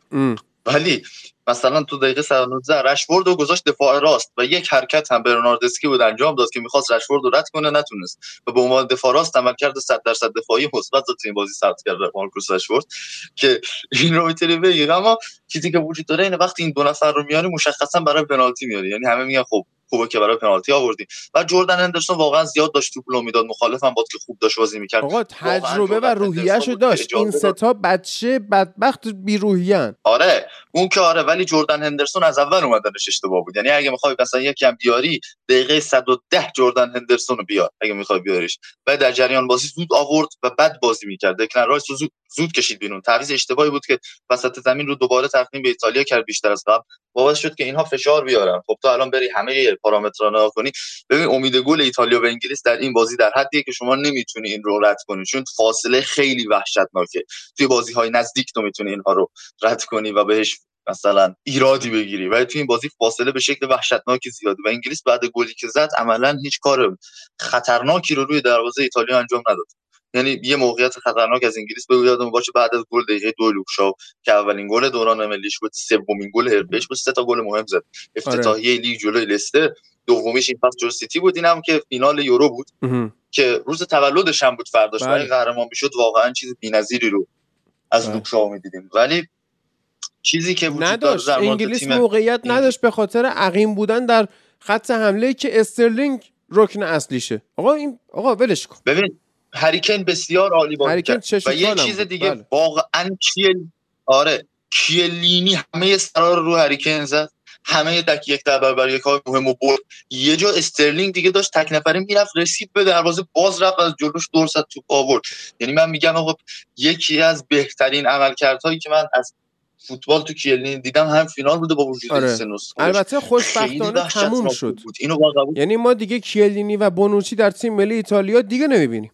ولی مثلا تو دقیقه 119 رشفورد رو گذاشت دفاع راست و یک حرکت هم برناردسکی بود انجام داد که می‌خواست رشفورد رو رد کنه نتونست. و به عنوان دفاع راست عمل کرده 100 درصد دفاعی مثبت داد این بازی ثبت کرد مارکوس رشفورد که این رو می‌تونی بگی. اما چیزی که وجود داره اینه وقتی این دو نفر رو میاری مشخصا برای پنالتی میاری. یعنی همه میگن خب خوبه که برای پنالتی آوردیم. و جردن هندرسون واقعا زیاد داشت توپ می‌داد. مخالفم بود که خوب داشت بازی می‌کرد. آقا تجربه و روحیه‌شو داشت. این ستا بچه بدبخت بیروحیان آره اون که آره ولی جردن هندرسون از اول اومدنش اشتباه بود. یعنی اگه می‌خوای مثلا یکی هم بیاری دقیقه 110 جردن هندرسون رو بیار. اگه می‌خوای بیاریش. و در جریان بازی زود آورد و بد بازی می‌کرد. دکلن رایس زود زود کشید بیرون. تعویض اشتباهی بود که وسط زمین رو دوباره تقدیم به ایتالیا کرد بیشتر از قبل. باعث شد که اینها فشار بیارن. خب تو الان بری همه پارامترها نگاه کنی. ببین امید گل ایتالیا و انگلیس در این بازی در حدیه که شما نمی‌تونی این رو رد کنی. چون فاصله خیلی وحشتناکه. توی بازی های نزدیک تو می‌تونی اینها رو رد کنی و بهش مثلا ایرادی بگیری. ولی توی این بازی فاصله به شکل وحشتناکی زیاده و انگلیس بعد گلی که زد عملا هیچ کار خطرناکی رو روی دروازه ایتالیا انجام نداد. یعنی یه موقعیت خطرناک از انگلیس به یادم باشه بعد از گل دقیقه دو لوکشاو که اولین گل دوران ملیش بود سومین گل حرفه‌ایش بود سه تا گل مهم زد. افتتاحیه آره. لیگ جلوی لستر دومیش این فصل جلوی سیتی بود. اینم که فینال یورو بود که روز تولدش هم بود فرداش. بله. قهرمان می‌شد واقعا چیز بی‌نظیری رو از بله. لوکشاو می‌دیدیم. ولی چیزی که وجود نداشت. انگلیس موقعیت نداشت به خاطر عقیم بودن در خط حمله که استرلینگ رکن اصلیشه. آقا این آقا ولش کن. ببین هریکن بسیار عالی بازی کرد. و یه چیز دیگه بله. واقعا کیل آره کیلینی همه سرا رو هریکن زد. همه تک یک در برابر یک های مهم و برد. یه جا استرلینگ دیگه داشت تک نفره می‌رفت رسید به دروازه باز رفت از جلوش دور زد تو آورد. یعنی من میگم آقا یکی از بهترین عملکردهایی که من از فوتبال تو کیلینی دیدم هم فینال بوده با وجود آره. سنوس البته خوشبختانه تموم شد. بود. اینو یعنی ما دیگه کیلینی و بونوچی در تیم ملی ایتالیا دیگه نمی‌بینیم.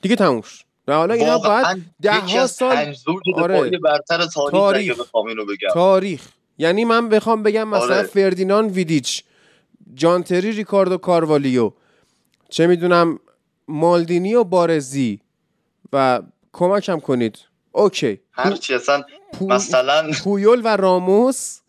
دیگه تموم شد و حالا اینا باید ده ها سال آره. برتر تاریخ تاریخ. تاریخ یعنی من بخوام بگم مثلا آره. فردینان ویدیچ جانتری ریکاردو کاروالیو چه می‌دونم مالدینی و بارزی و کمکم کنید اوکی هرچی اصلا پو- مثلا پویول و راموس.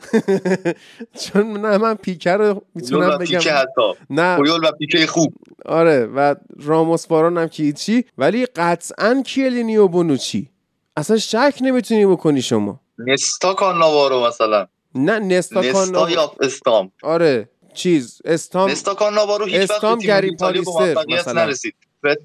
چون نه من پیکر رو می‌تونم و پیکه بگم حتی. نه. پویول و پیکه خوب. آره و راموس واران هم که هیچی. ولی قطعا کیلینی و بونوچی. اصلا شک نمی‌تونی بکنی شما. نستا کاناوارو مثلا. نه نستا نستا یا استام؟ آره چیز استام نستا کاناوارو هیچ وقت استام تیم گری پالیستر مثلا. نرسید.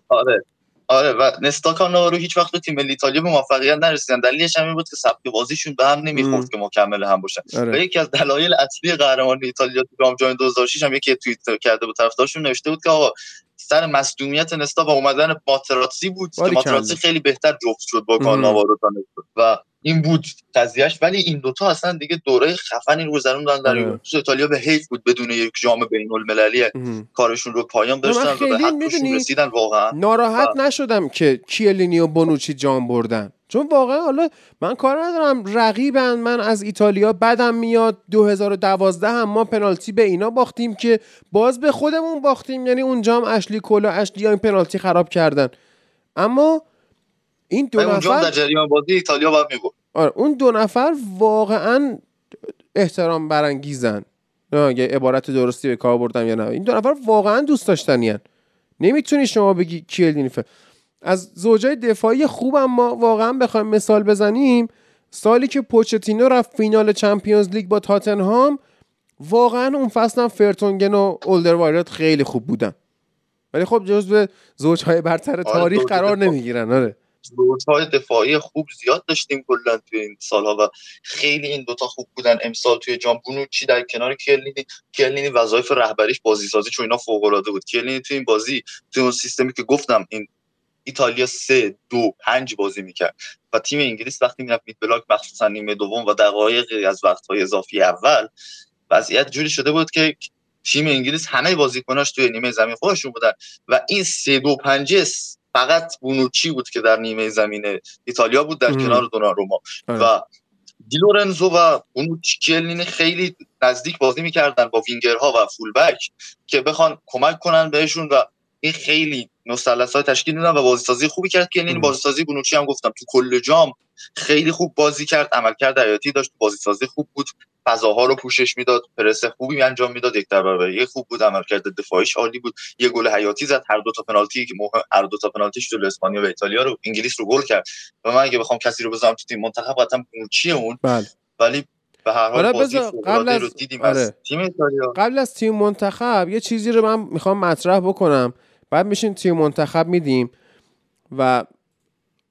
آره. آره و نستا کاناوارو هیچ وقت تو تیم ملی ایتالیا به موفقیت نرسیدن دلیلش هم این بود که سبک بازیشون به هم ام. نمی‌خورد که مکمل هم باشن و آره یکی از دلایل اصلی قهرمانی ایتالیا تو جام جهانی 2006 هم یکی توییت کرده بود طرفدارشون نوشته بود که آقا سر مصدومیت نستا و اومدن ماتراتسی بود که. ماتراتسی خیلی بهتر جفت شد با. کاناوارو نستا و این بود قضیهش ولی این دوتا اصلا دیگه دوره خفنی رو گذروندن در آره. یوونتوس ایتالیا به حیف بود بدون یک جام بین المللی. کارشون رو پایان داشتن و به می‌دونی- رسیدن واقعا. ناراحت نشدم که کیلینی و بونوچی جام بردن. چون واقعا حالا من کار ندارم رقیبن من از ایتالیا بدم میاد. 2012 هم ما پنالتی به اینا باختیم که باز به خودمون باختیم. یعنی اونجا هم اشلی کولا اشلی این پنالتی خراب کردن. اما این دو هم در نفر جریان بازی ایتالیا باید می‌برد آره اون دو نفر واقعا احترام برانگیزن. نه یه عبارت درستی به کار بردم یا نه. این دو نفر واقعا دوست داشتنیان نمی‌تونی شما بگی کیلینی ف... از زوجای دفاعی خوبم ما واقعا بخوایم مثال بزنیم. سالی که پوچتینو رفت فینال چمپیونز لیگ با تاتنهام واقعا اون فصل هم فرتونگن و اولدروایرت خیلی خوب بودن. ولی خب جزو زوجهای برتر تاریخ زوج قرار. نمی‌گیرن آره. های دفاعی خوب زیاد داشتیم کلا توی این سالها و خیلی این دوتا خوب بودن. امسال توی جام بونوچی در کنار کیلینی کیلینی وظایف رهبریش بازی سازی چون اینا فوق العاده بود. کیلینی توی این بازی توی اون سیستمی که گفتم این ایتالیا سه دو پنج بازی می‌کرد و تیم انگلیس وقتی می‌رفت مید بلاک مخصوصا نیمه دوم و دقایقی از وقتهای اضافی اول وضعیت جوری شده بود که تیم انگلیس همه بازیکناش توی نیمه زمین خودشون بودن و این سه دو پنجه فقط بونوچی بود که در نیمه زمین ایتالیا بود در ام. کنار دوناروما آره. و دی لورنزو و بونوچی کیلینی خیلی نزدیک بازی می‌کردن با وینگرها و fullback که بخوان کمک کنن بهشون و این خیلی مثلث های تشکیل دادن و بازیسازی خوبی کرد کیلینی ام. بازیسازی بونوچی هم گفتم تو کل جام خیلی خوب بازی کرد عملکرد حیاتی داشت بازیسازی خوب بود فضاها رو پوشش می‌داد پرس خوبی انجام می‌داد یک در برابر یک خوب بود عملکرد دفاعیش عالی بود. یه گل حیاتی زد هر دو تا پنالتی که مهم هر دو تا پنالتیش جلوی اسپانیا و ایتالیا رو انگلیس رو گل کرد. و من اگه بخوام کسی رو بذارم تو تیم منتخب قطعا بونوچی اون؟ بله. ولی به هر حال حالا بازی قبل از- رو دیدیم آره. از تیم ایتالیا. قبل از تیم منتخب یه چیزی رو من می‌خوام مطرح بکنم. بعد میشین تیم منتخب میدیم و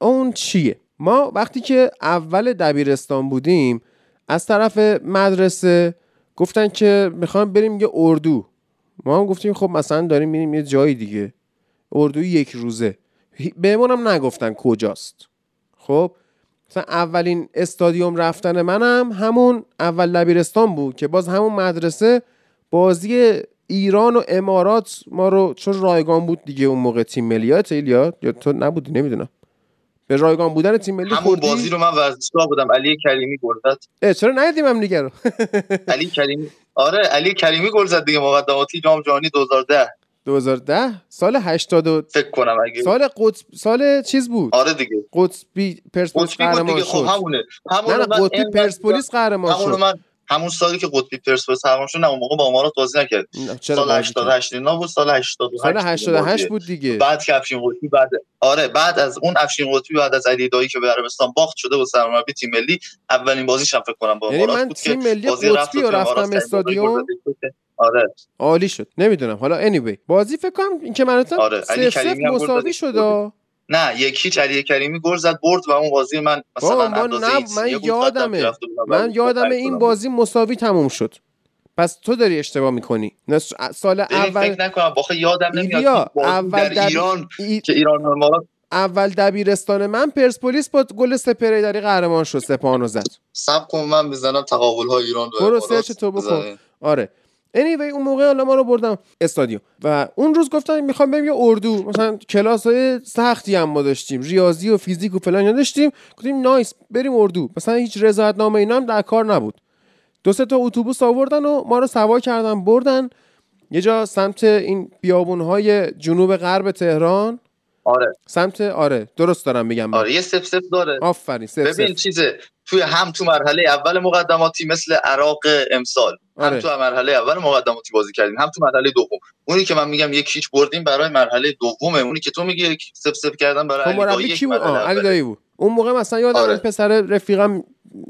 اون چیه؟ ما وقتی که اول دبیرستان بودیم از طرف مدرسه گفتن که می‌خوایم بریم یه اردو. ما هم گفتیم خب مثلا داریم میریم یه جایی دیگه. اردو یک روزه. بهمون هم نگفتن کجاست. خب مثلا اولین استادیوم رفتن منم همون اول دبیرستان بود که باز همون مدرسه بازی ایران و امارات ما رو چون رایگان بود دیگه اون موقع تیم ملی. یادت ایلیا یا تو نبودی؟ نمی‌دونم. به رایگان بودن تیم ملی همون خوردی؟ بازی رو من ورزشگاه بودم. علی کریمی گل زد. چرا ندیدیم هم دیگه رو؟ علی کریمی آره علی کریمی گل زد دیگه. مقدماتی جام جهانی 2010 2010 سال 80 و- فکر کنم اگه سال قطب سال چیز بود؟ آره دیگه. قطبی پرسپولیس قهرمان خب شد. همونه. همون نه قطبی پرسپولیس قهرمان همون شد. من همون سالی که قطبی پرسپولیس قهرمان شد نه اون موقع با امارات بازی نکرد. نه، سال بازی 88 اینا بود سال 88 سال بود 88 بازیه. بود دیگه. بعد که افشین قطبی بعد آره بعد از اون افشین قطبی بعد از علی دایی که به عربستان باخت شده بود سرمربی تیم ملی اولین بازیش هم فکر کنم با یعنی امارات من بود تیم ملی بازی رفت قطبی و رفتم استادیوم. آره. عالی شد. نمی‌دونم. حالا anyway بازی فکر کنم این که من آره، زد، مساوی یک شد گل آ. نه یک هیچ علی کریمی گل زد برد و اون بازی من مثلا اندازه نه، من یادمه. من ورزشگاه یادم سعی این. بازی مساوی تموم شد پس تو داری اشتباه می‌کنی سال اول فکر نکنم واخه یادم نمیاد اول در دبی- ایران ای- که ایران امارات اول دبیرستان من پرسپولیس با گل سپریداری قهرمان شد سپاهانو زد صبر کن من بزنم تقابل های ایران برو سرچ تو بکن. آره anyway اون موقع حالا ما رو بردم استادیوم. و اون روز گفتن می‌خوام بریم یه اردو مثلا کلاس های سختی هم ما داشتیم ریاضی و فیزیک و فلان داشتیم. گفتیم nice بریم اردو. مثلا هیچ رضایتنامه اینا هم در کار نبود. دو سه تا اتوبوس آوردن و ما رو سوار کردن بردن. یه جا سمت این بیابونهای جنوب غرب تهران. آره. سمت آره درست دارم میگم. آره یه سف سف داره. آفرین سف ببین سف. چیزه توی هم تو مرحله اول مقدماتی مثل عراق امسال. آره. هم تو مرحله اول مقدماتی بازی کردیم هم تو مرحله دوم. اونی که من میگم یک هیچ بردیم برای مرحله دومه. اونی که تو میگی یک سف سف کردن برای خب علی دایی کی بود؟ علی. دایی بود. اون موقع مثلا یادم آره. پسر رفیقم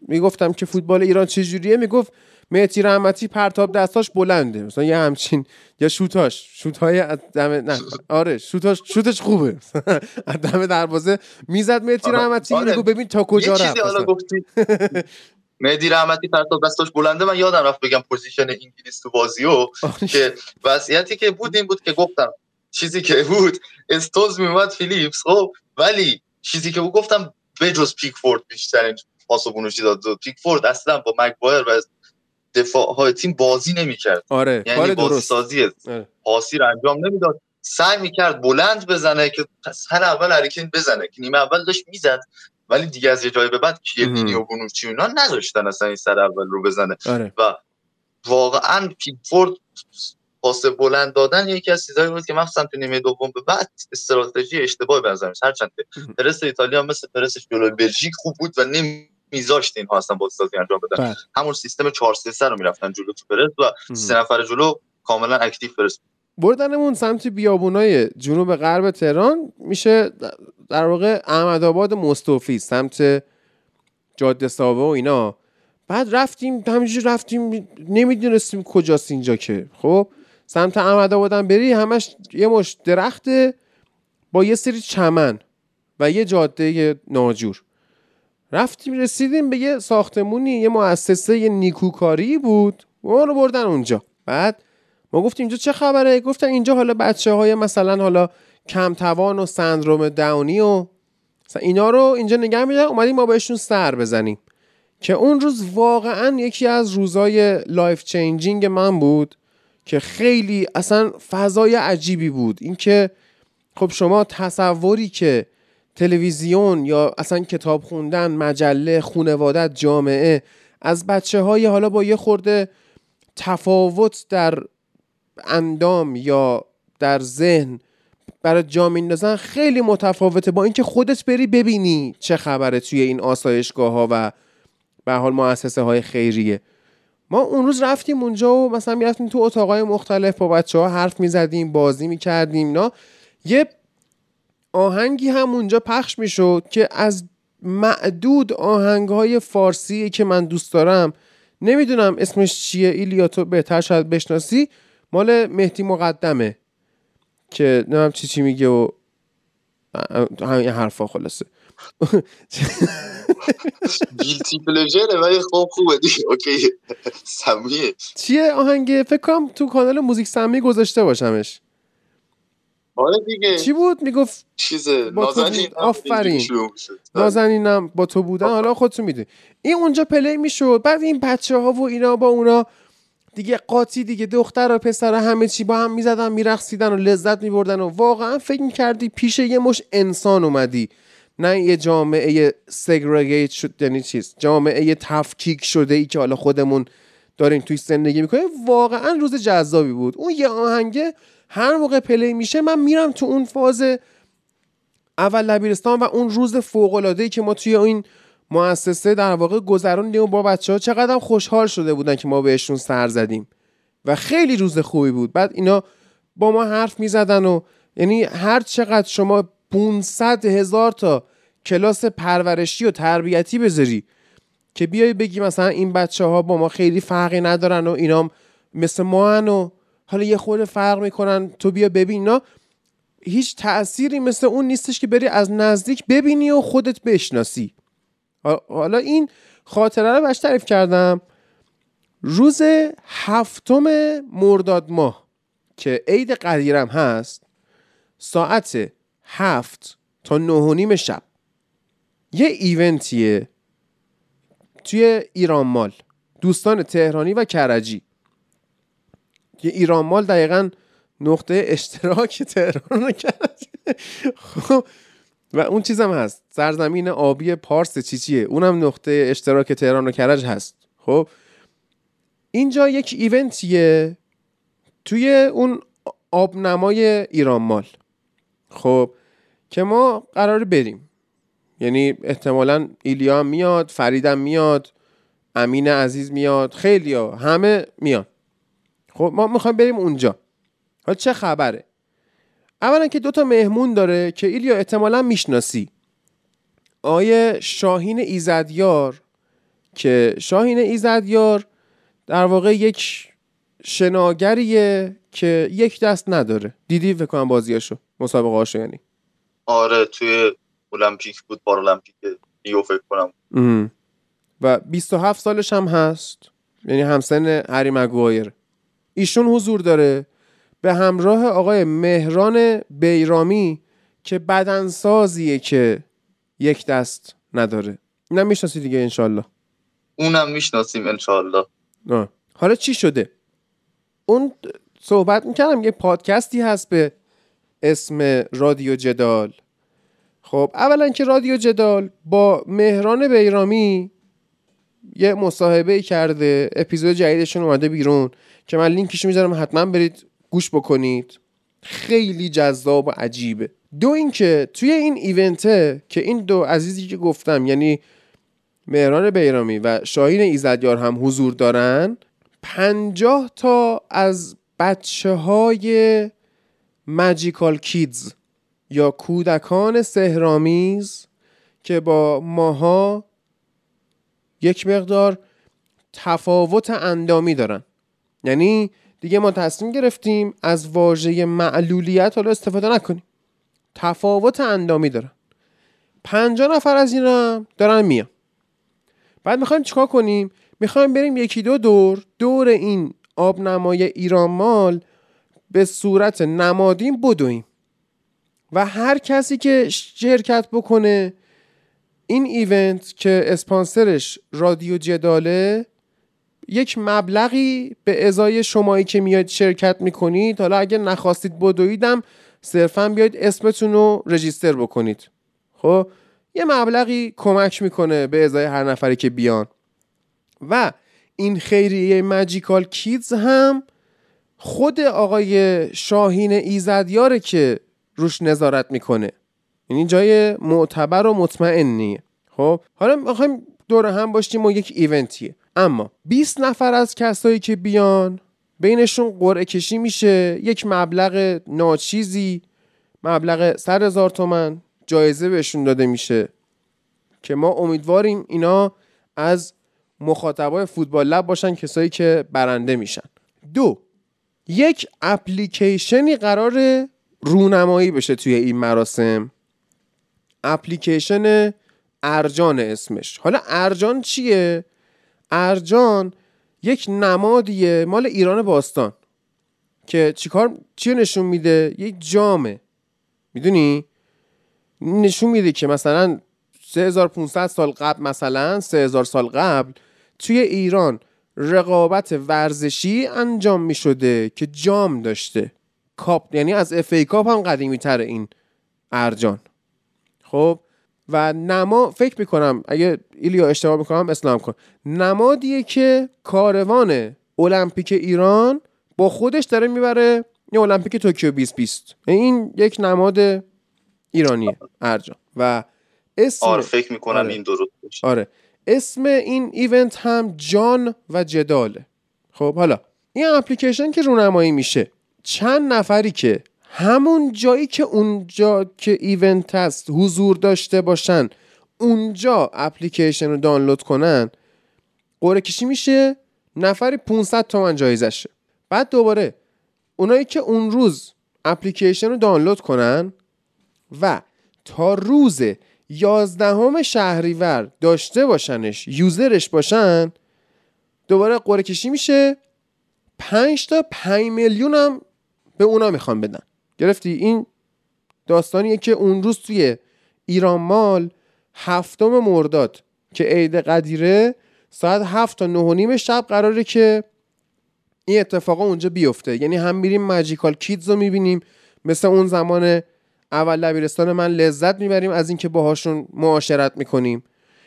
می‌گفتم که فوتبال ایران چه جوریه می‌گفت مهدی رحمتی پرتاب دستاش بلنده. مثلا یه همچین یا شوتاش. شوتای از دم نه. آره شوتاش شوتش خوبه. از دم دروازه می‌زد مهدی آره. رحمتی آره. میگو ببین تا کجا رفت مهدی رحمتی پرتاب دستاش بلنده من یادم رفت بگم position انگلیس تو بازیو آره. که وضعیتی که بود این بود که گفتم چیزی که بود استونز میومد فیلیپس خب ولی چیزی که بود گفتم بجز پیکفورد بیشترین پاس رو بونوچی داد. پیکفورد اصلا با مگوایر و دفاع های تیم بازی نمی‌کرد. آره یعنی کار بازی سازی آره. پاسی رو انجام نمی‌داد. سعی می‌کرد بلند بزنه که سر اول هریکین بزنه که نیمه اول داشت می‌زد. ولی دیگه از یه جای به بعد کیلینی. و بونوچی و اینا نذاشتن اصلا این سر اول رو بزنه آره واقعا پیکفورد پاس بلند دادن یکی از چیزایی بود که مخصوصا تو نیمه دوم به بعد استراتژی اشتباهی به نظرم هرچند که. پرس ایتالیا مثل پرسش جلوی بلژیک خوب بود و نمیذاشت اینها اصلا بازسازی انجام بدن بله. همون سیستم 4 3 رو می‌رفتن جلو تو پرس و سه نفر جلو کاملا اکتیو پرس بردنمون سمت بیابونای جنوب غرب تهران میشه در واقع احمد آباد مستوفی سمت جاده ساوه و اینا. بعد رفتیم همینجوری رفتیم نمی‌دونستیم کجاست اینجا که. خب سمت احمد آبادم بری همش یه مش درخته با یه سری چمن و یه جاده ناجور. رفتیم رسیدیم به یه ساختمونی یه مؤسسه یه نیکوکاری بود. ما رو بردن اونجا. بعد ما گفتیم اینجا چه خبره؟ گفتن اینجا حالا بچه های مثلا حالا کم توان و سندروم داونی و اینا رو اینجا نگه میدن اومدیم ما بهشون سر بزنیم. که اون روز واقعا یکی از روزای life changing من بود که خیلی اصلا فضای عجیبی بود. اینکه خب شما تصوری که تلویزیون یا اصلا کتاب خوندن مجله خونوادت جامعه از بچه های حالا با یه خورده تفاوت در اندام یا در ذهن برای جا میندازن خیلی متفاوته. با اینکه خودت بری ببینی چه خبره توی این آسایشگاه ها و به حال مؤسسه های خیریه. ما اون روز رفتیم اونجا و مثلا می‌رفتیم تو اتاقای مختلف با بچه ها حرف می‌زدیم بازی می‌کردیم اینا. یه آهنگی هم اونجا پخش می‌شد که از معدود آهنگ های فارسی که من دوست دارم نمی‌دونم اسمش چیه ایلیا تو بهتر شاید بشناسی. مال مهدی مقدمه که نمیم چی چی میگه و همین حرفا خلاصه. گیلتی پلژره ولی خب خوبه دیگه. اوکی. سمیه. چیه؟ آهنگ؟ فکر کنم تو کانال موزیک سمی گذاشته باشمش. آره دیگه. چی بود؟ می‌گفت چیز با تو نازنین. آفرین. می‌شد. نازنینم با تو بودن. حالا خودتون می‌دونی. این اونجا پلی می‌شد. بعد این بچه ها و اینا با اونا دیگه قاطی دیگه دختر و پسر همه چی با هم می‌زدن میرقصیدن و لذت میبردن و واقعا فکر می‌کردی پیش یه مش انسان اومدی. نه یه جامعه سگرگیت شد یعنی چیز؟ جامعه تفکیک شده ای که حالا خودمون داریم توی زندگی می‌کنیم. واقعا روز جذابی بود. اون یه آهنگه هر موقع پلی میشه من میرم تو اون فاز اول لبیرستان و اون روز فوق ای که ما توی این مؤسسه در واقع گذروندیم و با بچه ها چقدر خوشحال شده بودن که ما بهشون سر زدیم. و خیلی روز خوبی بود. بعد اینا با ما حرف می‌زدن و یعنی هر چقدر شما 500 هزار تا کلاس پرورشی و تربیتی بذاری که بیای بگی مثلا این بچه ها با ما خیلی فرقی ندارن و اینا مثل ما هن و حالا یه خورده فرق می‌کنن تو بیا ببین. اینا هیچ تأثیری مثل اون نیستش که بری از نزدیک ببینی و خودت بشناسی. حالا این خاطره رو بهش تعریف کردم. روز هفتم مرداد ماه که عید قدیرم هست ساعت هفت تا نه و نیم شب. یه ایونتیه توی ایران مال دوستان تهرانی و کرجی. یه ایران مال دقیقا نقطه اشتراک تهران رو کرد خب و اون چیزم هست. سرزمین آبی پارس چیچیه اونم نقطه اشتراک تهران و کرج هست. خب؟ اینجا یک ایونتیه توی اون آبنمای ایران مال. خب؟ که ما قرار بریم. یعنی احتمالا ایلیا میاد فریدم میاد امین عزیز میاد خیلی ها همه میان. خب؟ ما می‌خوایم بریم اونجا. حالا چه خبره؟ اولا که دوتا مهمون داره که ایلیا احتمالا می‌شناسی. آیه شاهین ایزدیار که شاهین ایزدیار در واقع یک شناگریه که یک دست نداره. دیدی فکر کنم بازیاشو؟ مسابقه هاشو یعنی. آره توی المپیک بود پارالمپیک ریو فکر کنم. و 27 سالش هم هست. یعنی همسن هری مگوایر ایشون حضور داره. به همراه آقای مهران بیرامی که بدنسازیه که یک دست نداره. اینم می‌شناسی دیگه انشالله اونم می‌شناسیم انشالله حالا چی شده؟ اون صحبت می‌کردم یه پادکستی هست به اسم رادیو جدال. خب اولا که رادیو جدال با مهران بیرامی یه مصاحبه کرده اپیزود جدیدشون اومده بیرون که من لینکش می‌ذارم حتما برید گوش بکنید. خیلی جذاب و عجیبه. دو اینکه توی این ایونته که این دو عزیزی که گفتم یعنی مهران بیرامی و شاهین ایزدیار هم حضور دارن پنجاه تا از بچه های ماجیکال کیدز یا کودکان سهرامیز که با ماها یک مقدار تفاوت اندامی دارن. یعنی دیگه ما تصمیم گرفتیم از واژه معلولیت حالا استفاده نکنیم. تفاوت اندامی دارن. پنجا نفر از اینا دارن میان. بعد می‌خوایم چیکار کنیم؟ می‌خوایم بریم یکی دو دور دور این آبنمای ایران مال به صورت نمادین بدویم. و هر کسی که شرکت بکنه این ایونت که اسپانسرش رادیو جداله یک مبلغی به ازای شمایی که میاد شرکت می‌کنید حالا اگه نخواستید بدویدم صرفا بیاید اسمتون رو رجیستر بکنید. خب؟ یه مبلغی کمک می‌کنه به ازای هر نفری که بیان. و این خیریه ماجیکال کیدز هم خود آقای شاهین ایزدیاره که روش نظارت می‌کنه. یعنی جای معتبر و مطمئنیه. خب؟ حالا می‌خوایم دور هم باشیم و یک ایونتیه. اما 20 نفر از کسایی که بیان بینشون قرعه کشی میشه یک مبلغ ناچیزی مبلغ 100 هزار تومن جایزه بهشون داده میشه که ما امیدواریم اینا از مخاطبای فوتبال لب باشن کسایی که برنده میشن. دو یک اپلیکیشنی قرار رونمایی بشه توی این مراسم. اپلیکیشن ارجان اسمش. حالا ارجان چیه؟ ارجان یک نمادیه مال ایران باستان که چیکار چی نشون میده؟ یک جامه. می‌دونی؟ نشون میده که مثلا 3500 سال قبل مثلا 3000 سال قبل توی ایران رقابت ورزشی انجام می شده که جام داشته. کاپ یعنی از اف ای کاپ هم قدیمی تر این ارجان. خب؟ و نما فکر می‌کنم اگه ایلیا اشتباه می‌کنم اسلام کن. نمادیه که کاروان المپیک ایران با خودش داره می‌بره یه المپیک توکیو 2020 این یک نماد ایرانیه ارجان و اسم آره فکر می‌کنم آره. این درست آره. اسم این event هم جان و جداله. خب حالا این اپلیکیشن که رونمایی میشه چند نفری که همون جایی که اونجا که event هست حضور داشته باشن اونجا اپلیکیشن رو دانلود کنن قرعه کشی میشه نفری 500 تومن جایزشه بعد دوباره اونایی که اون روز اپلیکیشن رو دانلود کنن و تا روز یازدهم شهریور داشته باشنش یوزرش باشن دوباره قرعه کشی میشه 5 تا 5 میلیون هم به اونا می‌خوان بدن. گرفتی. این داستانیه که اون روز توی ایران مال هفتم مرداد که عید قدیره ساعت هفت تا نه و نیم شب قراره که این اتفاقا اونجا بیفته. یعنی هم میریم ماجیکال کیدز رو می‌بینیم. مثل اون زمان اول دبیرستان من لذت می‌بریم از اینکه باهاشون معاشرت می‌کنیم.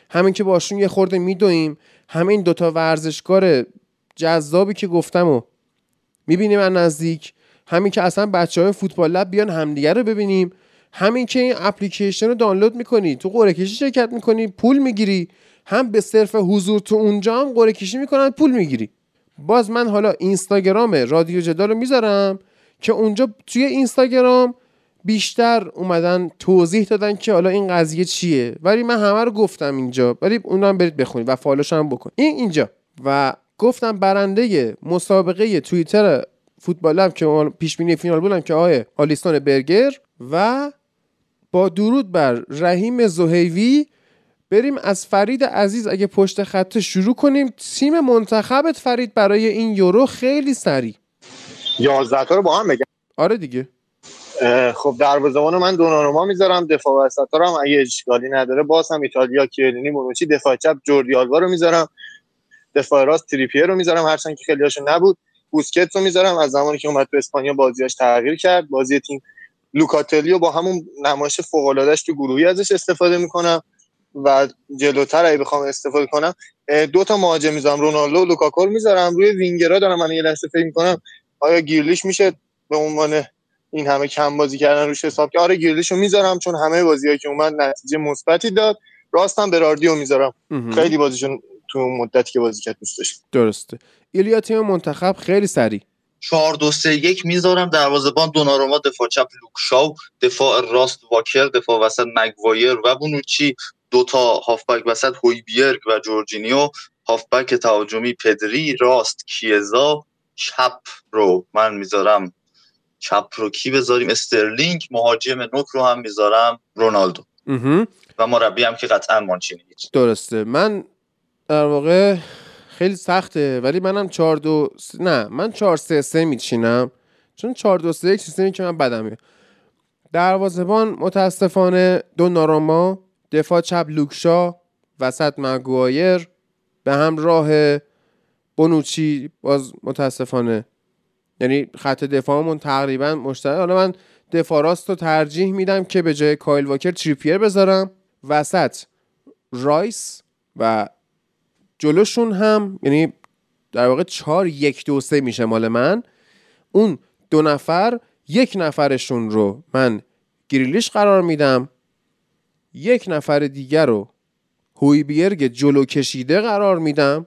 همین که باشون یه خورده میدویم. همین دوتا ورزشکار جذابی که گفتم و می‌بینیم از نزدیک. همین که اصلا بچه های فوتبال لب بیان همدیگه رو ببینیم. همین که این اپلیکیشن رو دانلود می‌کنی تو قرعه کشی شرکت می‌کنی پول می‌گیری. هم به صرف حضور تو اونجا هم قرعه کشی می‌کنن پول می‌گیری. باز من حالا اینستاگرام رادیو جدال رو می‌ذارم که اونجا توی اینستاگرام بیشتر اومدن توضیح دادن که حالا این قضیه چیه. ولی من همه رو گفتم اینجا. ولی اون هم برید بخونید و فالوش هم بکن. این اینجا. و گفتم برنده مسابقه توییتر فوتبال هم که پیش بینی فینال بودم که آقای آلیستان برگر و با درود بر رحیم زهیوی بریم از فرید عزیز اگه پشت خط شروع کنیم. تیم منتخبت فرید برای این یورو خیلی سریع. 11 تا رو با هم بگم. آره دیگه. خب دروازه‌بان من دوناروما می‌ذارم. دفاع وسط هم اگه اشکالی نداره باز هم ایتالیا کیلینی مونوچی دفاع چپ جوردی آلوا رو می‌ذارم. دفاع راست تریپیر رو می‌ذارم. هرچند که خیلی هاشون نبود. بوسکتس رو می‌ذارم از زمانی که اومد تو اسپانیا بازیاش تغییر کرد. بازی تیم لوکاتلیو با همون نمایش فوق العادهش تو گروهی ازش استفاده می‌کنم و جلوتر اگه بخوام استفاده کنم دو تا مهاجم می‌ذارم. رونالدو و لوکاکو می‌ذارم. روی وینگرا دارم من یه لحظه فکر می‌کنم آیا گریلیش میشه به عنوان این همه کم بازی کردن روش حساب که؟ آره گریلیشو می‌ذارم چون همه بازیایی که اومد نتیجه مثبتی داد. راستم براردیو می‌ذارم. خیلی بازیشون تو مدتی که بازی کرد دوست داشت درسته. ایلیا تیم منتخب خیلی سریع. 4 2 3 1 می‌ذارم. دروازه‌بان دوناروما دفاع چپ لوک شاو دفاع راست واکر دفاع وسط مگوایر و بونوچی. دو تا هافبک وسط هویبیرگ و جورجینیو. هافبک تهاجمی پدری راست کیزا. چپ رو من می‌ذارم. چپ رو کی بذاریم؟ استرلینگ. مهاجم نوک رو هم می‌ذارم. رونالدو. و مربی هم که قطعا مانچینی درسته. من در واقع خیلی سخته. ولی منم 4 2 نه من 4 3 3 میچینم. چون 4 2 3 1 سیستمی که من بدم میاد دروازه‌بان متاسفانه دو ناراما دفاع چپ لوکشا وسط مگوایر به همراه بونوچی باز متاسفانه. یعنی خط دفاعمون تقریبا مشترک. حالا من دفاع راست رو ترجیح میدم که به جای کایل واکر تریپیر بذارم. وسط رایس و جلوشون هم یعنی در واقع چهار یک دو سه میشه مال من. اون دو نفر یک نفرشون رو من گریلیش قرار میدم. یک نفر دیگر رو هویبیرگ جلو کشیده قرار میدم.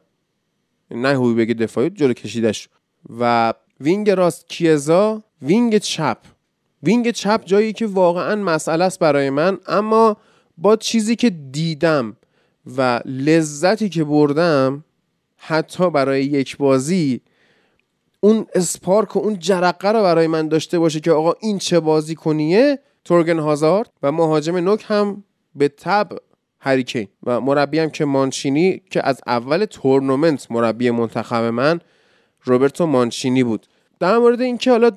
نه هویبیرگ دفاعی جلو کشیدش و وینگ راست کیزا وینگ چپ. وینگ چپ جایی که واقعا مسئله است برای من اما با چیزی که دیدم و لذتی که بردم حتی برای یک بازی اون spark و اون جرقه رو برای من داشته باشه که آقا این چه بازی کنیه؟ تورگن هازارد و مهاجم نوک هم به طبع هری کین و مربی هم که مانچینی که از اول تورنمنت مربی منتخب من روبرتو مانچینی بود. در مورد اینکه حالا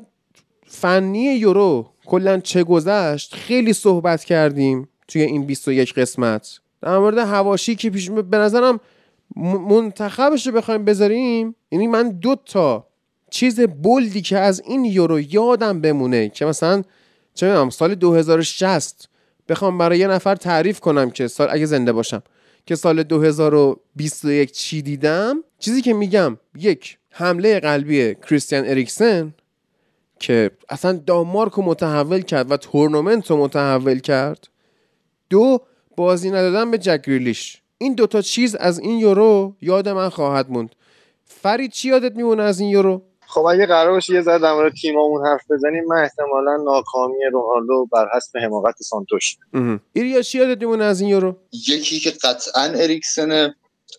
فنی یورو کلا چه گذشت خیلی صحبت کردیم توی این 21 قسمت. در مورد هواشی که پیش به نظرم منتخبش رو بخوایم بذاریم یعنی من دو تا چیز بلدی که از این یورو یادم بمونه که مثلا چه می‌دونم سال 2060 بخوام برای یه نفر تعریف کنم که سال اگه زنده باشم که سال 2021 چی دیدم؟ چیزی که میگم یک حمله قلبی کریستیان اریکسن که اصلا دانمارک رو متحول کرد و تورنمنت رو متحول کرد. دو بازی ندادن به جگریلیش این دوتا چیز از این یورو یاد من خواهد موند. فرید چی یادت میمونه از این یورو؟ خب اگه قرار باشه یه ذره در مورد تیممون حرف بزنیم من احتمالا ناکامی رونالدو بر حسب حماقت سانتوش. ایریا چی یادت میمونه از این یورو؟ یکی که قطعا اریکسن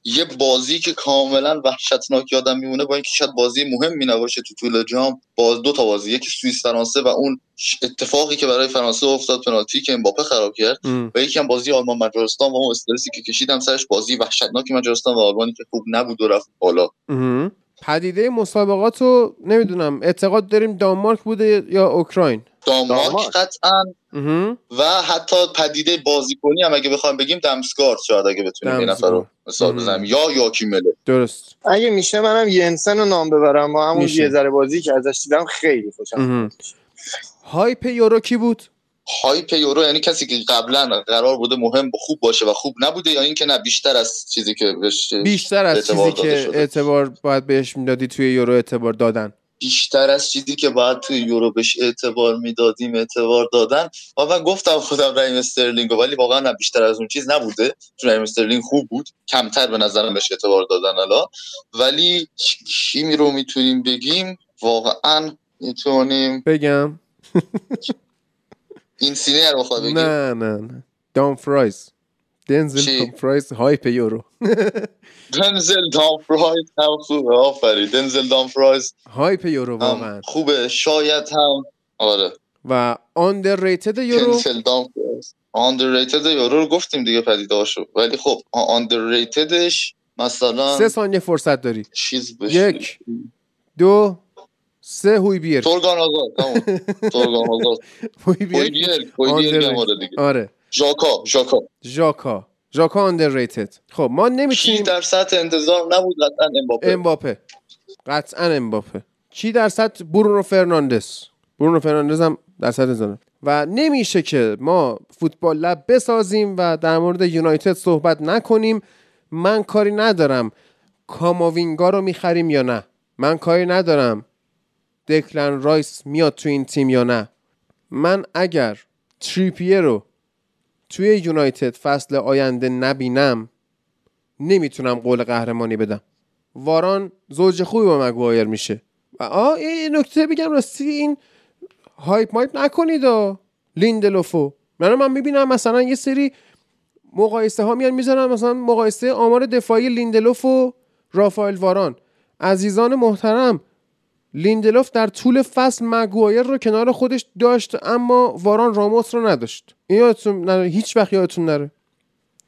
یه بازی که کاملا وحشتناک یادم میمونه با اینکه شاید بازی مهمی نباشه تو طول جام باز دو تا بازی یکیش سوئیس فرانسه و اون اتفاقی که برای فرانسه افتاد پنالتی که امباپه خراب کرد. و یکی هم بازی آلمان مجارستان و اون استرسی که کشیدم سرش بازی وحشتناکی مجارستان و آلمانی که خوب نبود و رفت بالا. پدیده مسابقات رو نمی‌دونم اعتقاد داریم دانمارک بوده یا اوکراین؟ دانمارک قطعا و حتی پدیده بازیکنی هم اگه بخوایم بگیم دمسگارد شاید اگه بتونیم یه نفر رو مثال بزنیم. یا یاکیمله درست. اگه میشه منم ینسن رو نام ببرم. با همون یه ذره بازی که ازش دیدم خیلی خوشم هایپ یورو کی بود؟ هایپ یورو یعنی کسی که قبلا قرار بوده مهم و خوب باشه و خوب نبوده یا اینکه نه بیشتر از چیزی که بهش بیشتر از چیزی که اعتبار باید بهش می‌دادی توی یورو اعتبار دادن. بیشتر از چیزی که باید توی یورو بهش اعتبار می‌دادیم اعتبار دادن. و من گفتم خودم رایم استرلینگ ولی واقعا نه بیشتر از اون چیز نبوده. چون رایم استرلینگ خوب بود. کمتر به نظرم بهش اعتبار دادن حالا. ولی چی رو می‌تونیم بگیم؟ واقعا می‌تونیم. بگم. اینسینیه رو بگیم نه نه نه. دام فرایز دنزل چی؟ دام فرایز hype یورو. دنزل دامفرایز هم خوبه آفرین. دنزل دامفرایز هایپ یورو واقعا. خوبه. شاید هم آره. و underrated یورو دنزل دامفرایز underrated یورو رو گفتیم دیگه پدیداشو ولی خب underratedش مثلا سه ثانیه فرصت داری. چیز بشه. یک دو سه هوی بیر تورگان آزاد. تورگان آزاد. هوی بیر آره. ژاکا ژاکا. ژاکا. ژاکا underrated. خب ما نمی‌تونیم در سطح انتظار نبود قطعا امباپه. امباپه. قطعا امباپه. کی در سطح برونو فرناندز. برونو فرناندز هم در سطح زنه و نمیشه که ما فوتبال لب بسازیم و در مورد یونایتد صحبت نکنیم. من کاری ندارم. کاماوینگا رو می‌خریم یا نه؟ من کاری ندارم. دکلن رایس میاد تو این تیم یا نه؟ من اگر تریپیه رو توی یونایتد فصل آینده نبینم نمی‌تونم قول قهرمانی بدم. واران زوج خوبی با مگوایر میشه. آه یه نکته بگم راستی این hype مایپ نکنید و لیندلوفو. من من می‌بینم مثلا یه سری مقایسه ها میان می‌ذارن مثلا مقایسه آمار دفاعی لیندلوف و رافائل واران. عزیزان محترم لیندلوف در طول فصل مگوایر رو کنار خودش داشت اما واران راموس رو نداشت. این یادتون نره هیچ وقت یادتون نره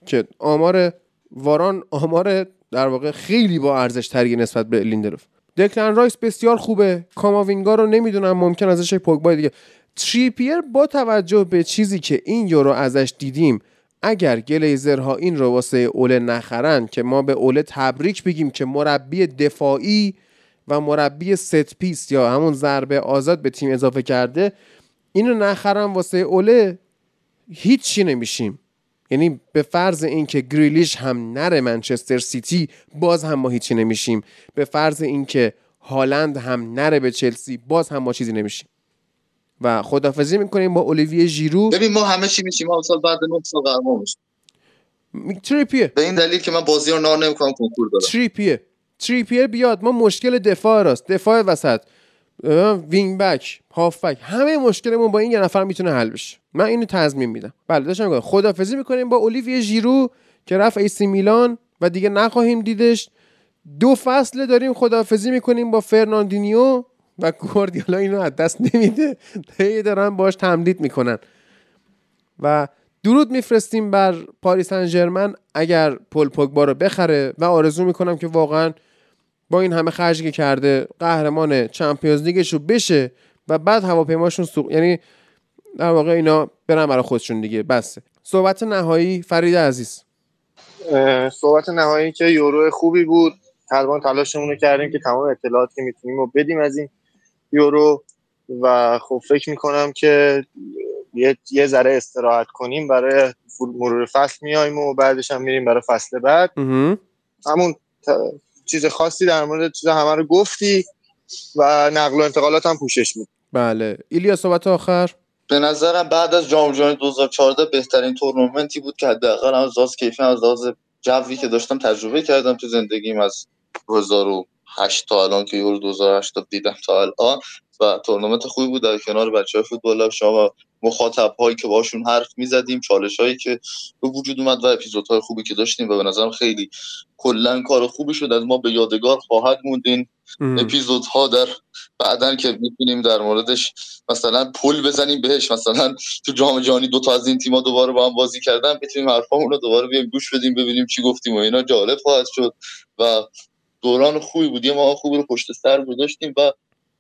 که آمار واران آمار در واقع خیلی با ارزش تری نسبت به لیندلوف. دکلن رایس بسیار خوبه. کاماوینگا رو نمی‌دونم ممکنه ازش پوگبای دیگه. تریپیر با توجه به چیزی که این یورو ازش دیدیم اگر گلیزرها این رو واسه اوله نخرن که ما به اوله تبریک بگیم که مربی دفاعی و مربی set piece یا همون ضربه آزاد به تیم اضافه کرده اینو نخرن واسه اوله هیچی نمیشیم. یعنی به فرض اینکه گریلیش هم نره منچستر سیتی باز هم ما هیچی نمیشیم. به فرض اینکه هالند هم نره به چلسی باز هم ما چیزی نمیشیم. و خدافزی می‌کنیم با اولیویه ژیرو. ببین ما همه چی میشیم. ما سال بعد نه سال قهرمان میشیم. تریپیه. به این دلیل که من بازی رو نار نمی‌کنم کنکور دارم. تریپیه. تریپیه بیاد ما مشکل دفاع راست. دفاع وسط. وینگ بک هاف بک. همه مشکلمون با این یه نفر می‌تونه حل بشه. من اینو تضمین میدم. بله داشتم میگم خدافظی می‌کنیم با اولیویه ژیرو که رفت ایسی میلان و دیگه نخواهیم دیدش. دو فصل داریم خدافظی می‌کنیم با فرناندینیو و گواردیولا اینو از دست نمیده. هی دارن باش تمدید می‌کنن. و درود میفرستیم بر پاریس سن ژرمن. اگر پل پوگبا رو بخره و آرزو می‌کنم که واقعا با این همه خرجی که کرده قهرمان چمپیونز لیگش رو بشه و بعد هواپیماشون سوق یعنی در واقع اینا برن برای خودشون دیگه. بسه صحبت نهایی فرید عزیز. صحبت نهایی که یورو خوبی بود. تقریبا تلاشمون رو کردیم که تمام اطلاعاتی که می‌تونیم رو بدیم از این یورو و خب فکر می‌کنم که یه, یه ذره استراحت کنیم برای مرور فصل میایم و بعدش هم میریم برای فصل بعد. همون چیز خاصی در مورد چیز همه رو گفتی و نقل و انتقالات هم پوشش میدی. بله. ایلیا صحبت آخر. به نظرم بعد از جام جهانی 2014 بهترین تورنمنتی بود که حداقل از لحاظ کیفی از لحاظ جوی که داشتم تجربه کردم تو زندگیم از 2008 تا الان که یورو 2008 تا دیدم تا الان و تورنمنت خوبی بود در کنار بچه های فوتبال. شما مخاطب هایی که باشون حرف می‌زدیم چالش هایی که به وجود اومد و اپیزودهای خوبی که داشتیم و به نظرم خیلی کلا کار خوبی شد. از ما به یادگار خواهد موند این مهم. اپیزودها در بعدا که می‌تونیم در موردش مثلا پل بزنیم بهش. مثلا تو جام جهانی دو تا از این تیم‌ها دوباره با هم بازی کردن بتونیم حرفامون رو دوباره بیایم گوش بدیم ببینیم چی گفتیم و اینا جالب خواهد شد. و دوران خوبی بود. یه ماه خوبی رو پشت سر گذاشتیم و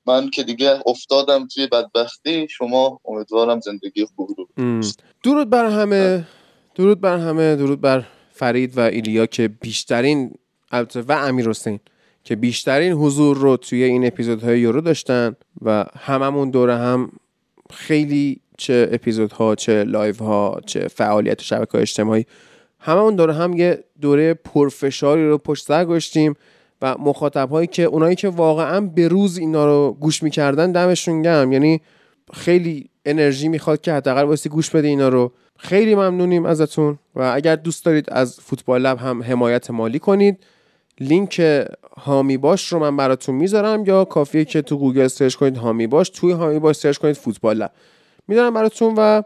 من که دیگه افتادم توی بدبختی شما امیدوارم زندگی خوبی رو. درود بر همه. درود بر همه. درود بر فرید و ایلیا که بیشترین البته و امیر حسین که بیشترین حضور رو توی این اپیزودهای یورو داشتن و هممون دوره هم خیلی چه اپیزودها چه لایو ها چه فعالیت شبکه اجتماعی هممون دوره هم یه دوره پرفشاری رو پشت سر گذاشتیم. و مخاطب هایی که اونایی که واقعا به روز اینا رو گوش می‌کردن دمشون گرم یعنی خیلی انرژی می‌خواد که حداقل واسه گوش بده اینا رو. خیلی ممنونیم ازتون. و اگر دوست دارید از فوتبال لب هم حمایت مالی کنید لینک هامی باش رو من براتون می‌ذارم یا کافیه که تو گوگل سرچ کنید هامی باش. توی هامی باش سرچ کنید فوتبال لب. می‌ذارم براتون و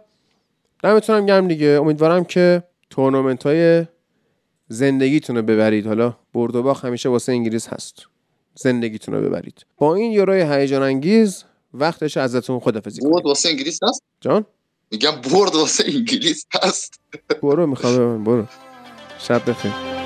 دمتون هم گرم دیگه. امیدوارم که تورنمنت های زندگیتون رو ببرید. حالا برد و باخت همیشه واسه انگلیس هست. زندگیتون رو ببرید. با این یوروی هیجان انگیز وقتش ازتون خدافظی کنیم. برد واسه انگلیس هست؟ جان؟ میگم برد واسه انگلیس هست. برو می‌خوام برو. شب بخیر.